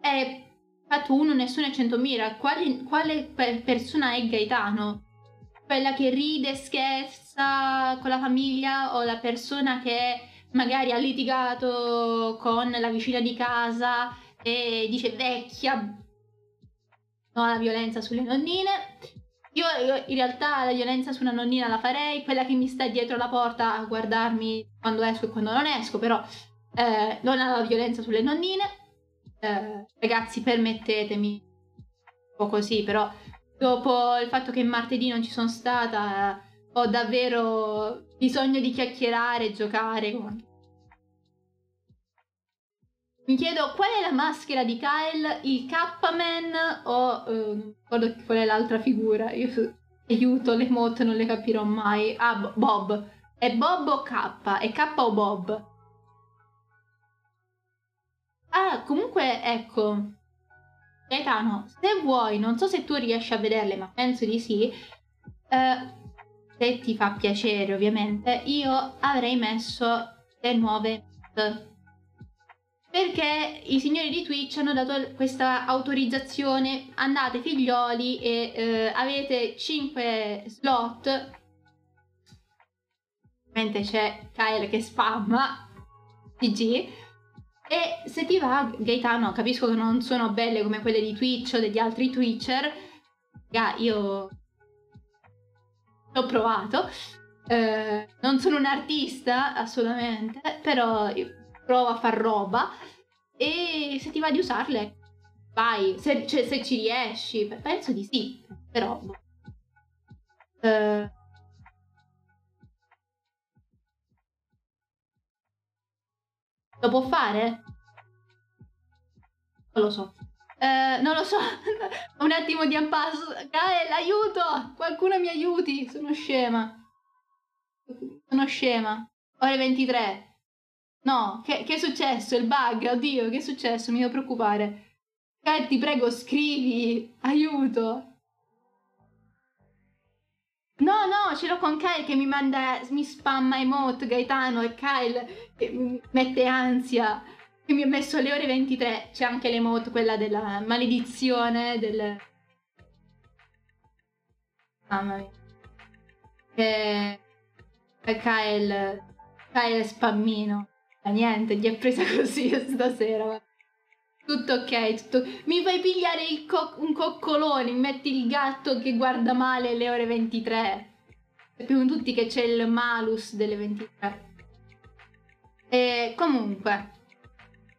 È fatto uno, nessuno è centomila. Quali, quale persona è Gaetano? Quella che ride, scherza con la famiglia o la persona che magari ha litigato con la vicina di casa e dice vecchia, no alla violenza sulle nonnine io, io, in realtà la violenza su una nonnina la farei, quella che mi sta dietro la porta a guardarmi quando esco e quando non esco, però eh, non ha la violenza sulle nonnine. Eh, ragazzi, permettetemi, un po' così, però dopo il fatto che martedì non ci sono stata, ho davvero bisogno di chiacchierare giocare con mi chiedo qual è la maschera di Kyle, il K-Man o uh, qual è l'altra figura. Io aiuto, le motte non le capirò mai. Ah, Bob. È Bob o K? È K o Bob? Ah, comunque, ecco. Gaetano, se vuoi, non so se tu riesci a vederle, ma penso di sì. Eh, se ti fa piacere, ovviamente, io avrei messo le nuove perché i signori di Twitch hanno dato questa autorizzazione andate figlioli e eh, avete 5 slot mentre c'è Kyle che spamma GG e se ti va Gaetano capisco che non sono belle come quelle di Twitch o degli altri Twitcher. Yeah, io ho provato. Eh, non sono un artista assolutamente però prova a far roba. E se ti va di usarle, vai, se, cioè, se ci riesci, penso di sì, però... Uh, lo può fare? Non lo so. Uh, non lo so, <laughs> un attimo di impasse. Gael, aiuto! Qualcuno mi aiuti, sono scema. Sono scema. Ore 23. No, che, che, è successo? Il bug, oddio, che è successo? Mi devo preoccupare. Kyle, ti prego, scrivi, aiuto. No, no, ce l'ho con Kyle che mi manda, mi spamma emote, Gaetano e Kyle che mi mette ansia. Che mi ha messo alle ore 23. C'è anche l'emote, quella della maledizione, del... Mamma mia. E... Kyle... Kyle spammino niente, gli è presa <laughs> così stasera. Tutto ok, tutto... Mi fai pigliare co- un coccolone, mi metti il gatto che guarda male alle ore 23. Sappiamo tutti che c'è il malus delle 23. E comunque,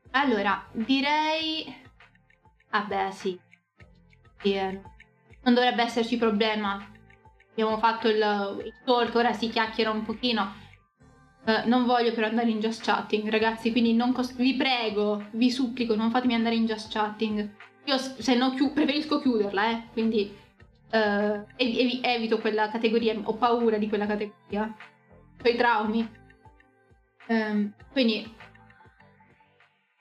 allora, direi... Vabbè, sì. Yeah. Non dovrebbe esserci problema. Abbiamo fatto il, il talk, ora si chiacchiera un pochino Uh, non voglio però andare in just chatting, ragazzi, quindi cost- vi prego, vi supplico, non fatemi andare in just chatting. Io se no chi- preferisco chiuderla, eh, quindi uh, ev- ev- evito quella categoria, ho paura di quella categoria. Ho i traumi. Um, quindi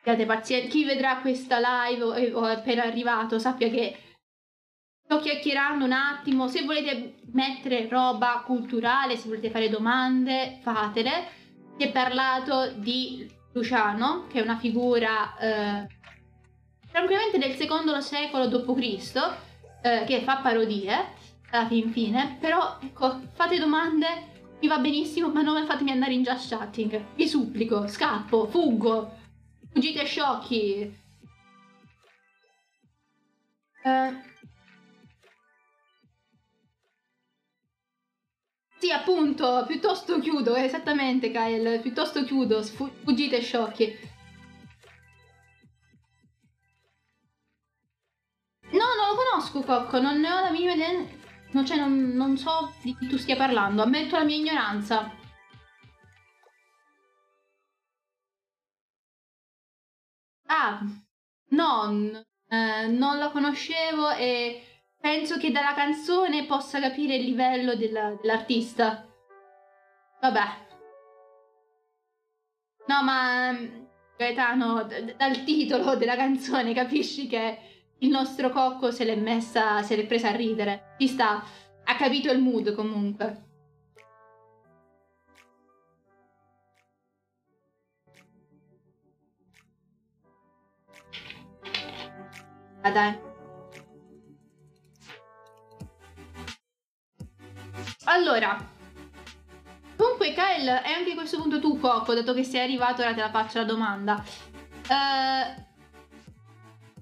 abbiate pazienza. Chi vedrà questa live o, o è appena arrivato sappia che sto chiacchierando un attimo, se volete mettere roba culturale, se volete fare domande, fatele. Si è parlato di Luciano, che è una figura eh, tranquillamente del secondo secolo d.C., eh, che fa parodie alla fin fine, però ecco, fate domande mi va benissimo, ma non fatemi andare in just chatting. Vi supplico, scappo, fuggo. Fuggite sciocchi. Eh. Sì, appunto, piuttosto chiudo, esattamente, Kyle, piuttosto chiudo, fuggite sciocchi. No, non lo conosco, Cocco, non ne ho la minima idea. No, cioè, non, non so di chi tu stia parlando, ammetto la mia ignoranza. Ah, no, eh, non la conoscevo e penso che dalla canzone possa capire il livello della, dell'artista. Vabbè. No, ma Gaetano, d- dal titolo della canzone capisci che il nostro cocco se l'è messa, se l'è presa a ridere. Ci sta, ha capito il mood comunque. Ah dai. Allora, comunque Kyle, è anche a questo punto tu Cocco, dato che sei arrivato, ora te la faccio la domanda. Uh,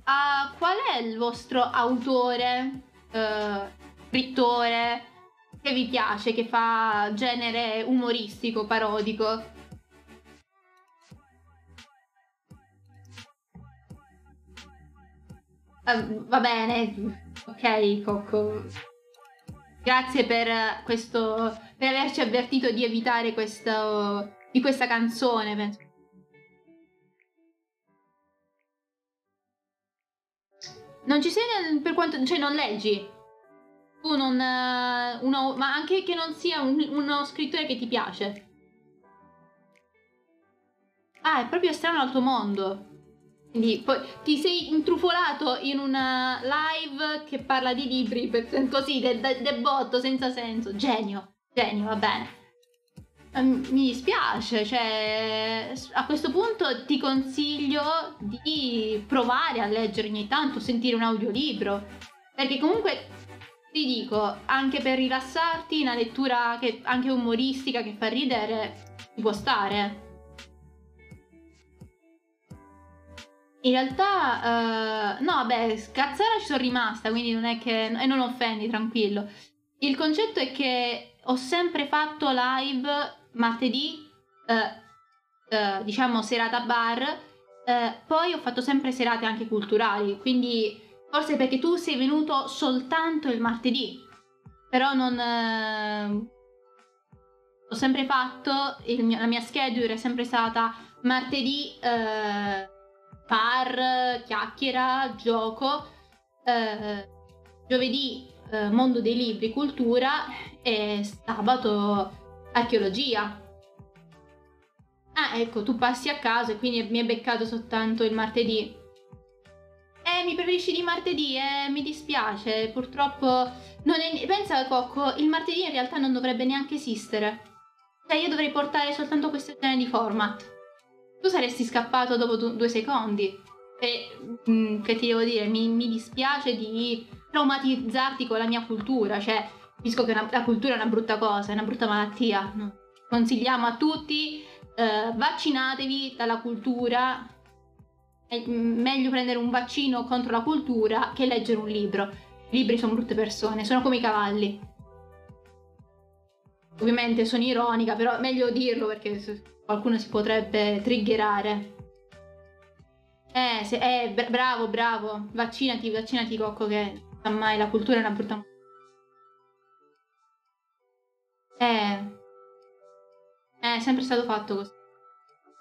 uh, qual è il vostro autore, uh, scrittore, che vi piace, che fa genere umoristico, parodico? Uh, va bene, ok, Cocco. Grazie per questo, per averci avvertito di evitare questo, di questa canzone. Non ci sei nel, per quanto, cioè non leggi. Tu non, uno, ma anche che non sia un, uno scrittore che ti piace. Ah, è proprio strano al tuo mondo. Quindi poi ti sei intrufolato in una live che parla di libri per, così, del de, de botto, senza senso. Genio, genio, va bene. Ehm, mi dispiace, cioè a questo punto ti consiglio di provare a leggere ogni tanto, sentire un audiolibro, perché comunque ti dico, anche per rilassarti, una lettura che, anche umoristica che fa ridere, ci può stare. In realtà, uh, no, beh, scazzara ci sono rimasta, quindi non è che... e non offendi, tranquillo. Il concetto è che ho sempre fatto live martedì, uh, uh, diciamo serata bar, poi ho fatto sempre serate anche culturali, quindi forse perché tu sei venuto soltanto il martedì, però non... ho sempre fatto, mio, la mia schedule è sempre stata martedì par, chiacchiera, gioco, eh, giovedì eh, mondo dei libri, cultura e sabato archeologia. Ah, ecco, tu passi a casa e quindi mi è beccato soltanto il martedì. Eh, mi preferisci di martedì? Eh, mi dispiace, purtroppo non è... Pensa, Cocco, il martedì in realtà non dovrebbe neanche esistere. Cioè, io dovrei portare soltanto questo genere di format tu saresti scappato dopo du- due secondi. E mh, mm, che ti devo dire, mi, mi, dispiace di traumatizzarti con la mia cultura, cioè, capisco che una, la cultura è una brutta cosa, è una brutta malattia. No. Consigliamo a tutti, eh, vaccinatevi dalla cultura. È meglio prendere un vaccino contro la cultura che leggere un libro. I libri sono brutte persone, sono come i cavalli. Ovviamente sono ironica, però meglio dirlo perché qualcuno si potrebbe triggerare. Eh, se, eh bra- bravo, bravo. Vaccinati, vaccinati, Cocco, che mai la cultura è una brutta... Eh... È sempre stato fatto così.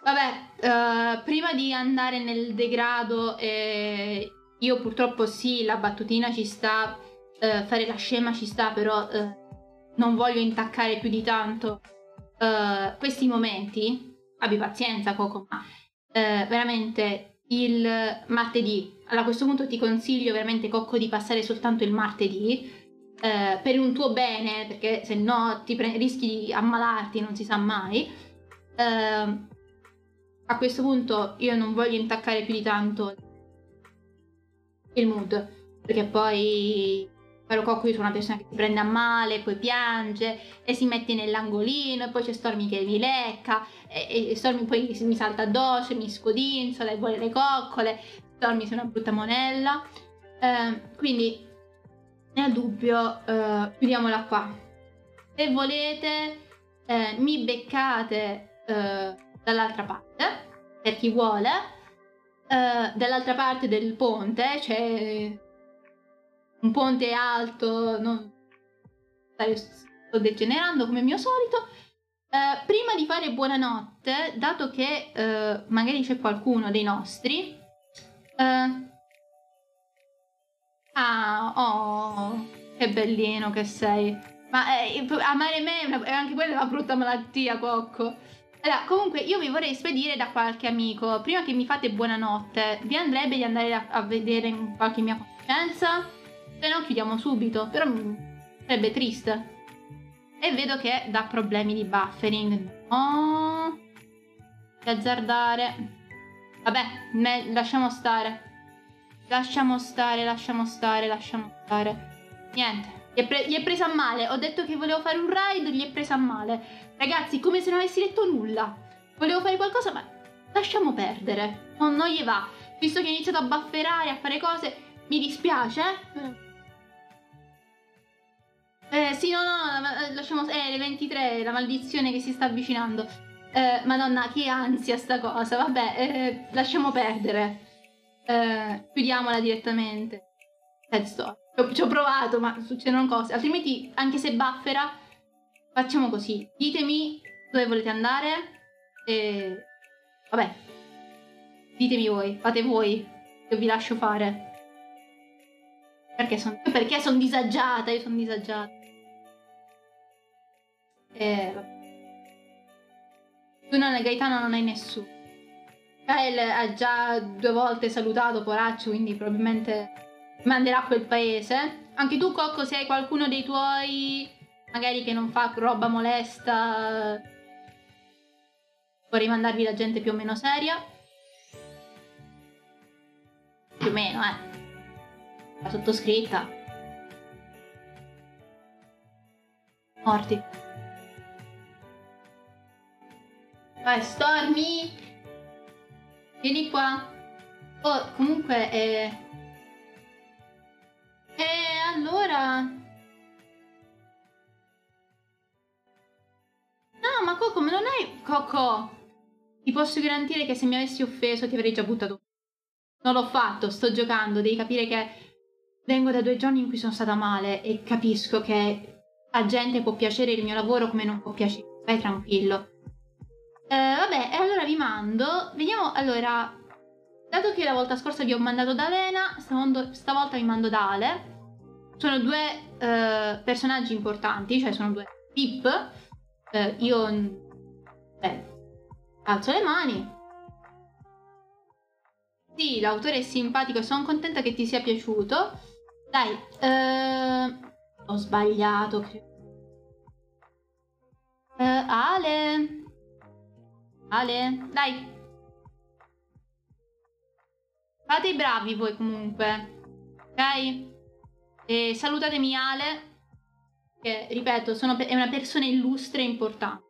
Vabbè, uh, prima di andare nel degrado, eh, io purtroppo sì, la battutina ci sta, uh, fare la scema ci sta, però uh, non voglio intaccare più di tanto questi momenti abbi pazienza Coco, ma eh, veramente il martedì, allora a questo punto ti consiglio veramente Cocco di passare soltanto il martedì eh, per un tuo bene, perché se no ti pre- rischi di ammalarti, non si sa mai. Eh, a questo punto io non voglio intaccare più di tanto il mood, perché poi Caro Cocco io sono una persona che si prende a male, poi piange e si mette nell'angolino e poi c'è Stormy che mi lecca e, e Stormy poi mi salta addosso, mi scodinzola e vuole le coccole. Stormy sei una brutta monella. Eh, quindi nel dubbio eh, chiudiamola qua. Se volete eh, mi beccate eh, dall'altra parte, per chi vuole. Eh, dall'altra parte del ponte c'è un ponte alto, non... sto degenerando come mio solito. Eh, prima di fare buonanotte, dato che eh, magari c'è qualcuno dei nostri, eh, ah, oh, che bellino che sei. Ma eh, amare me è, anche quella una brutta malattia, Cocco. Allora, comunque io vi vorrei spedire da qualche amico. Prima che mi fate buonanotte, vi andrebbe di andare a, a vedere qualche mia conoscenza? Se no chiudiamo subito, però sarebbe triste. E vedo che dà problemi di buffering. No. Azzardare. Vabbè, lasciamo stare. Lasciamo stare, lasciamo stare, lasciamo stare. Niente. Gli è, pre- gli è presa a male. Ho detto che volevo fare un ride, gli è presa a male. Ragazzi, come se non avessi detto nulla. Volevo fare qualcosa, ma lasciamo perdere. Non, non gli va. Visto che ha iniziato a bafferare, a fare cose, mi dispiace. Eh, sì, no, no, eh, lasciamo... Eh, le 23, la maledizione che si sta avvicinando. Eh, madonna, che ansia sta cosa. Vabbè, eh, lasciamo perdere. Eh, chiudiamola direttamente. Head story. Ci ho provato, ma succedono cose. Altrimenti, anche se buffera, facciamo così. Ditemi dove volete andare. E... Vabbè. Ditemi voi, fate voi. Io vi lascio fare. Perché sono disagiata, io sono disagiata. E vabbè. Tu non hai Gaetano, non hai nessuno. Kyle ha già due volte salutato Poraccio, quindi probabilmente manderà quel paese. Anche tu, Cocco, se hai qualcuno dei tuoi, magari che non fa roba molesta, vorrei mandarvi la gente più o meno seria. Più o meno, eh la sottoscritta. Morti. Vai, Stormy! Vieni qua. Oh, comunque, eh... Eh, allora... No, ma Coco, me non hai... Coco! Ti posso garantire che se mi avessi offeso ti avrei già buttato. Non l'ho fatto, sto giocando, devi capire che Vengo da due giorni in cui sono stata male e capisco che a gente può piacere il mio lavoro come non può piacere. Vai tranquillo. Eh, vabbè, e allora vi mando. Vediamo, allora, dato che la volta scorsa vi ho mandato da Lena, stavolta vi mando da Ale. Sono due eh, personaggi importanti, cioè sono due Pip. Eh, io, beh, alzo le mani. Sì, l'autore è simpatico sono contenta che ti sia piaciuto. Dai, eh, ho sbagliato. Eh, Ale. Ale, dai. Fate i bravi voi comunque. Ok? E salutatemi Ale. Che, ripeto, sono, è una persona illustre e importante.